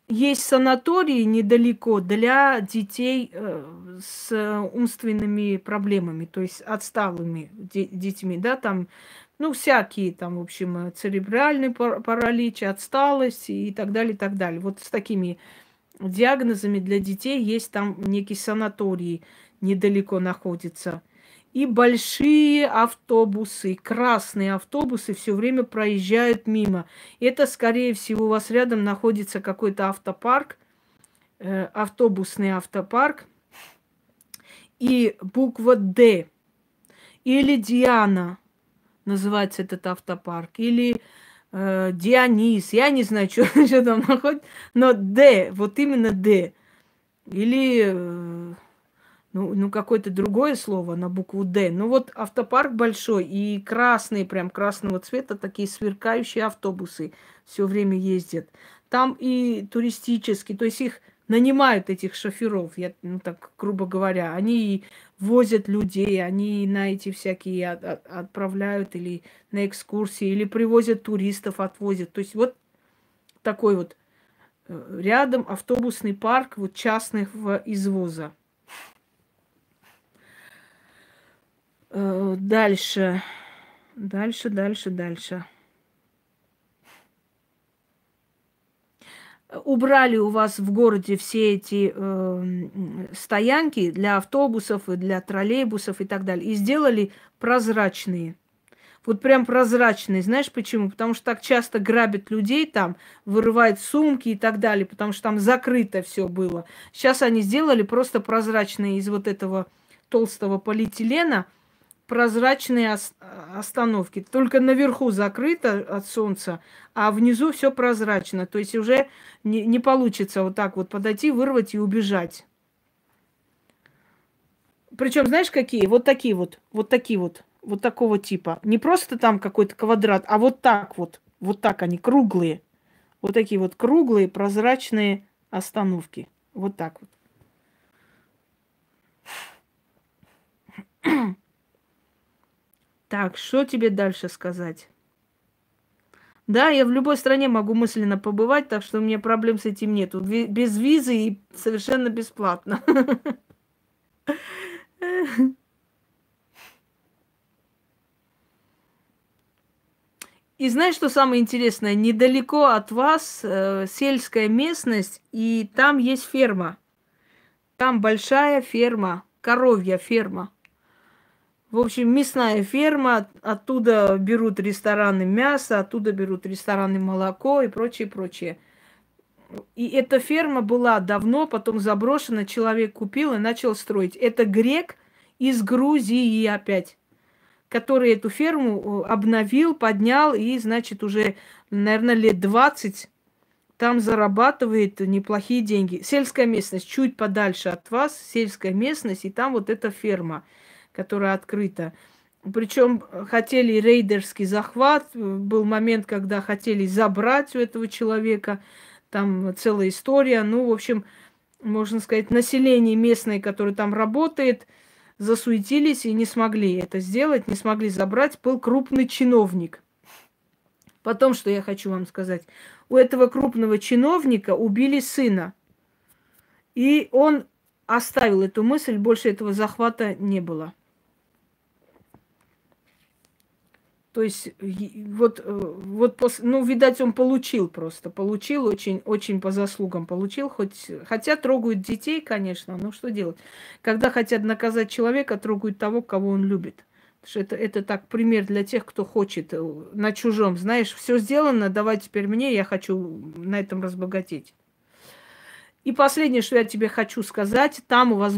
Есть санатории недалеко для детей э, с умственными проблемами, то есть отсталыми детьми, да, там Ну, всякие там, в общем, э, церебральный паралич, отсталость и так далее, и так далее. Вот с такими диагнозами для детей есть там некий санаторий недалеко находится. И большие автобусы, красные автобусы все время проезжают мимо. Это, скорее всего, у вас рядом находится какой-то автопарк, э, автобусный автопарк. И буква «Д» или «Диана» называется этот автопарк, или э, Дионис, я не знаю, что, что там находится, но Д, вот именно Д. Или, э, ну, ну какое-то другое слово на букву Д. Ну вот автопарк большой и красные, прям красного цвета, такие сверкающие автобусы все время ездят. Там и туристические, то есть их нанимают этих шоферов, я, ну так грубо говоря, они возят людей, они на эти всякие от, от, отправляют или на экскурсии, или привозят туристов, отвозят. То есть вот такой вот э, рядом автобусный парк вот частных в извоза. Э, дальше, дальше, дальше, дальше. Убрали у вас в городе все эти э, стоянки для автобусов и для троллейбусов и так далее, и сделали прозрачные. Вот прям прозрачные. Знаешь почему? Потому что так часто грабят людей там, вырывают сумки и так далее, потому что там закрыто все было. Сейчас они сделали просто прозрачные из вот этого толстого полиэтилена – прозрачные остановки. Только наверху закрыто от солнца, а внизу все прозрачно. То есть уже не, не получится вот так вот подойти, вырвать и убежать. Причем, знаешь, какие? Вот такие вот, вот такие вот, вот такого типа. Не просто там какой-то квадрат, а вот так вот. Вот так они, круглые. Вот такие вот круглые, прозрачные остановки. Вот так вот. Так, что тебе дальше сказать? Да, я в любой стране могу мысленно побывать, так что у меня проблем с этим нету. Без визы и совершенно бесплатно. И знаешь, что самое интересное? Недалеко от вас э, сельская местность, и там есть ферма. Там большая ферма, коровья ферма. В общем, мясная ферма, оттуда берут рестораны мясо, оттуда берут рестораны молоко и прочее, прочее. И эта ферма была давно, потом заброшена, человек купил и начал строить. Это грек из Грузии опять, который эту ферму э, обновил, поднял и, значит, уже, наверное, лет 20 там зарабатывает неплохие деньги. Сельская местность чуть подальше от вас, сельская местность, и там вот эта ферма – которая открыта. Причем хотели рейдерский захват. Был момент, когда хотели забрать у этого человека. Там целая история. Ну, в общем, можно сказать, население местное, которое там работает, засуетились и не смогли это сделать, не смогли забрать. Был крупный чиновник. Потом, что я хочу вам сказать. У этого крупного чиновника убили сына. И он оставил эту мысль, больше этого захвата не было. То есть вот, э, вот ну, видать, он получил просто, получил очень, очень по заслугам получил, хоть, хотя трогают детей, конечно, но что делать? Когда хотят наказать человека, трогают того, кого он любит. Что это, это так пример для тех, кто хочет э, на чужом. Знаешь, все сделано, давай теперь мне, я хочу на этом разбогатеть. И последнее, что я тебе хочу сказать, там у вас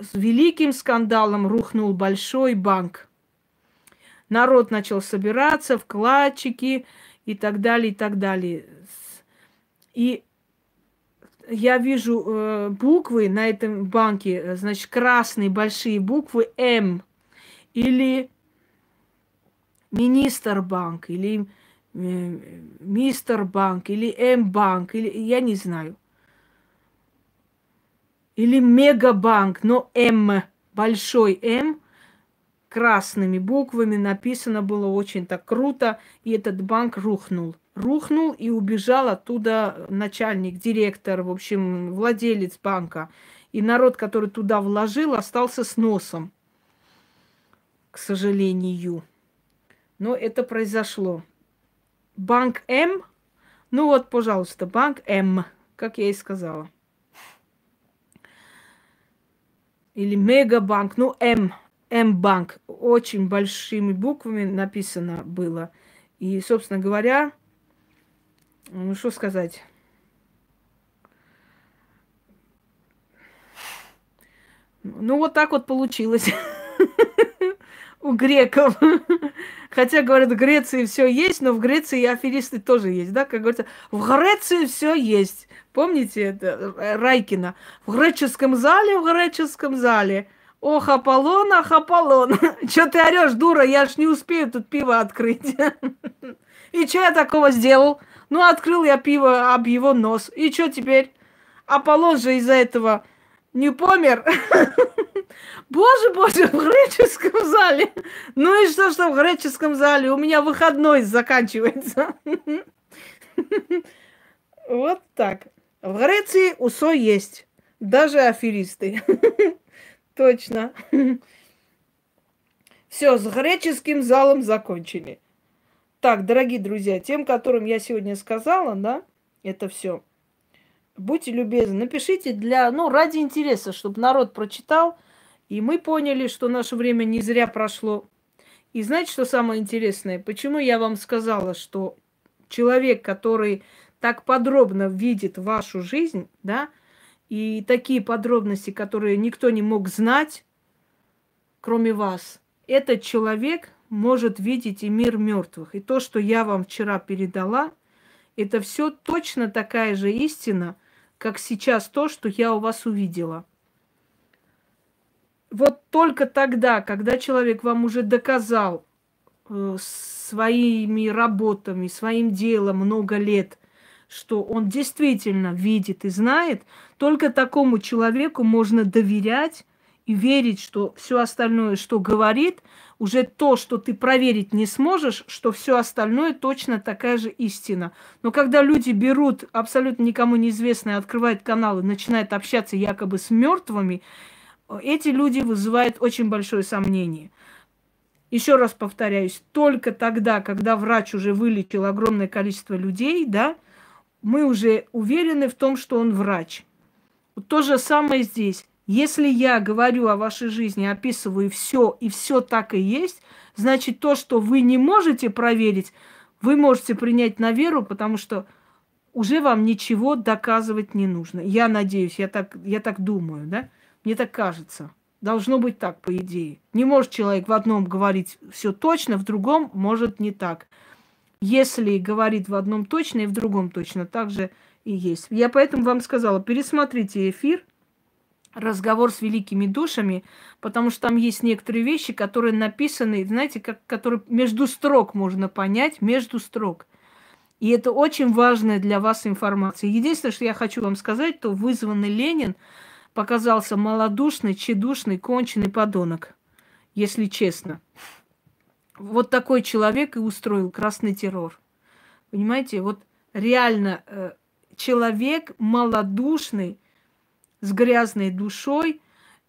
с великим скандалом рухнул большой банк – народ начал собираться, вкладчики и так далее, и так далее. И я вижу э, буквы на этом банке, э, значит, красные большие буквы М или министр банк, или э, мистер банк, или М банк, или я не знаю. Или мегабанк, но М, большой М – красными буквами написано было очень так круто, и этот банк рухнул. Рухнул и убежал оттуда начальник, директор, в общем, владелец банка. И народ, который туда вложил, остался с носом, к сожалению. Но это произошло. Банк М. Ну вот, пожалуйста, банк М, как я и сказала. Или Мегабанк, ну М, М-банк. Очень большими буквами написано было. И, собственно говоря, ну что сказать. Ну, вот так вот получилось у греков. Хотя, говорят, в Греции все есть, но в Греции и аферисты тоже есть, да? Как говорится, в Греции все есть. Помните это Райкина? В греческом зале, в греческом зале. Ох, Аполлон, ах, Аполлон. Че ты орешь, дура? Я ж не успею тут пиво открыть. И что я такого сделал? Ну, открыл я пиво об его нос. И что теперь? Аполлон же из-за этого не помер. Боже, боже, в греческом зале. Ну и что, что в греческом зале? У меня выходной заканчивается. Вот так. В Греции УСО есть. Даже аферисты. Точно. Все, с греческим залом закончили. Так, дорогие друзья, тем, которым я сегодня сказала, да, это все. Будьте любезны, напишите для, ну, ради интереса, чтобы народ прочитал, и мы поняли, что наше время не зря прошло. И знаете, что самое интересное? Почему я вам сказала, что человек, который так подробно видит вашу жизнь, да, и такие подробности, которые никто не мог знать, кроме вас, этот человек может видеть и мир мертвых. И то, что я вам вчера передала, это все точно такая же истина – как сейчас то, что я у вас увидела. Вот только тогда, когда человек вам уже доказал э, своими работами, своим делом много лет, что он действительно видит и знает, только такому человеку можно доверять и верить, что все остальное, что говорит, уже то, что ты проверить не сможешь, что все остальное точно такая же истина. Но когда люди берут абсолютно никому неизвестное, открывают каналы, начинают общаться якобы с мертвыми, эти люди вызывают очень большое сомнение. Еще раз повторяюсь, только тогда, когда врач уже вылечил огромное количество людей, да, мы уже уверены в том, что он врач. То же самое здесь. Если я говорю о вашей жизни, описываю все, и все так и есть, значит, то, что вы не можете проверить, вы можете принять на веру, потому что уже вам ничего доказывать не нужно. Я надеюсь, я так, я так думаю, да? Мне так кажется. Должно быть так, по идее. Не может человек в одном говорить все точно, в другом может не так. Если говорит в одном точно и в другом точно, так же и есть. Я поэтому вам сказала, пересмотрите эфир, разговор с великими душами, потому что там есть некоторые вещи, которые написаны, знаете, как, которые между строк можно понять, между строк. И это очень важная для вас информация. Единственное, что я хочу вам сказать, то вызванный Ленин показался малодушный, чедушный, конченый подонок, если честно. Вот такой человек и устроил красный террор. Понимаете, вот реально э, человек малодушный, с грязной душой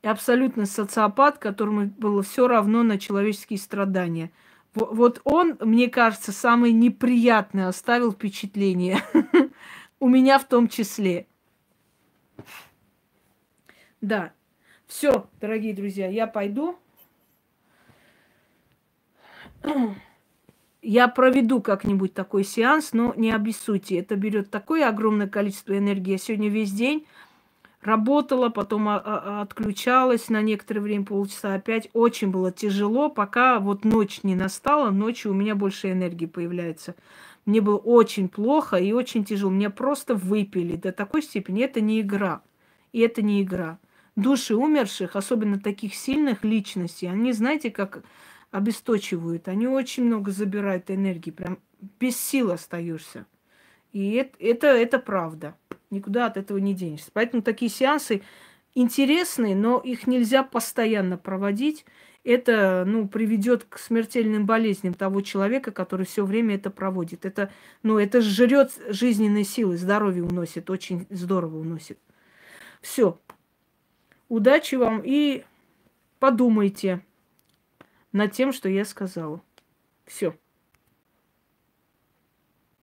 и абсолютно социопат, которому было все равно на человеческие страдания. Вот он, мне кажется, самый неприятный оставил впечатление. У меня в том числе. Да. Все, дорогие друзья, я пойду. Я проведу как-нибудь такой сеанс, но не обессудьте. Это берет такое огромное количество энергии. Я сегодня весь день работала, потом а, а, отключалась на некоторое время, полчаса опять. Очень было тяжело, пока вот ночь не настала, ночью у меня больше энергии появляется. Мне было очень плохо и очень тяжело. Меня просто выпили до такой степени. Это не игра. И это не игра. Души умерших, особенно таких сильных личностей, они, знаете, как обесточивают. Они очень много забирают энергии. Прям без сил остаешься. И это, это, это правда. Никуда от этого не денешься. Поэтому такие сеансы интересные, но их нельзя постоянно проводить. Это ну, приведет к смертельным болезням того человека, который все время это проводит. Это, ну, это жрет жизненные силы, здоровье уносит, очень здорово уносит. Все. Удачи вам и подумайте над тем, что я сказала. Все.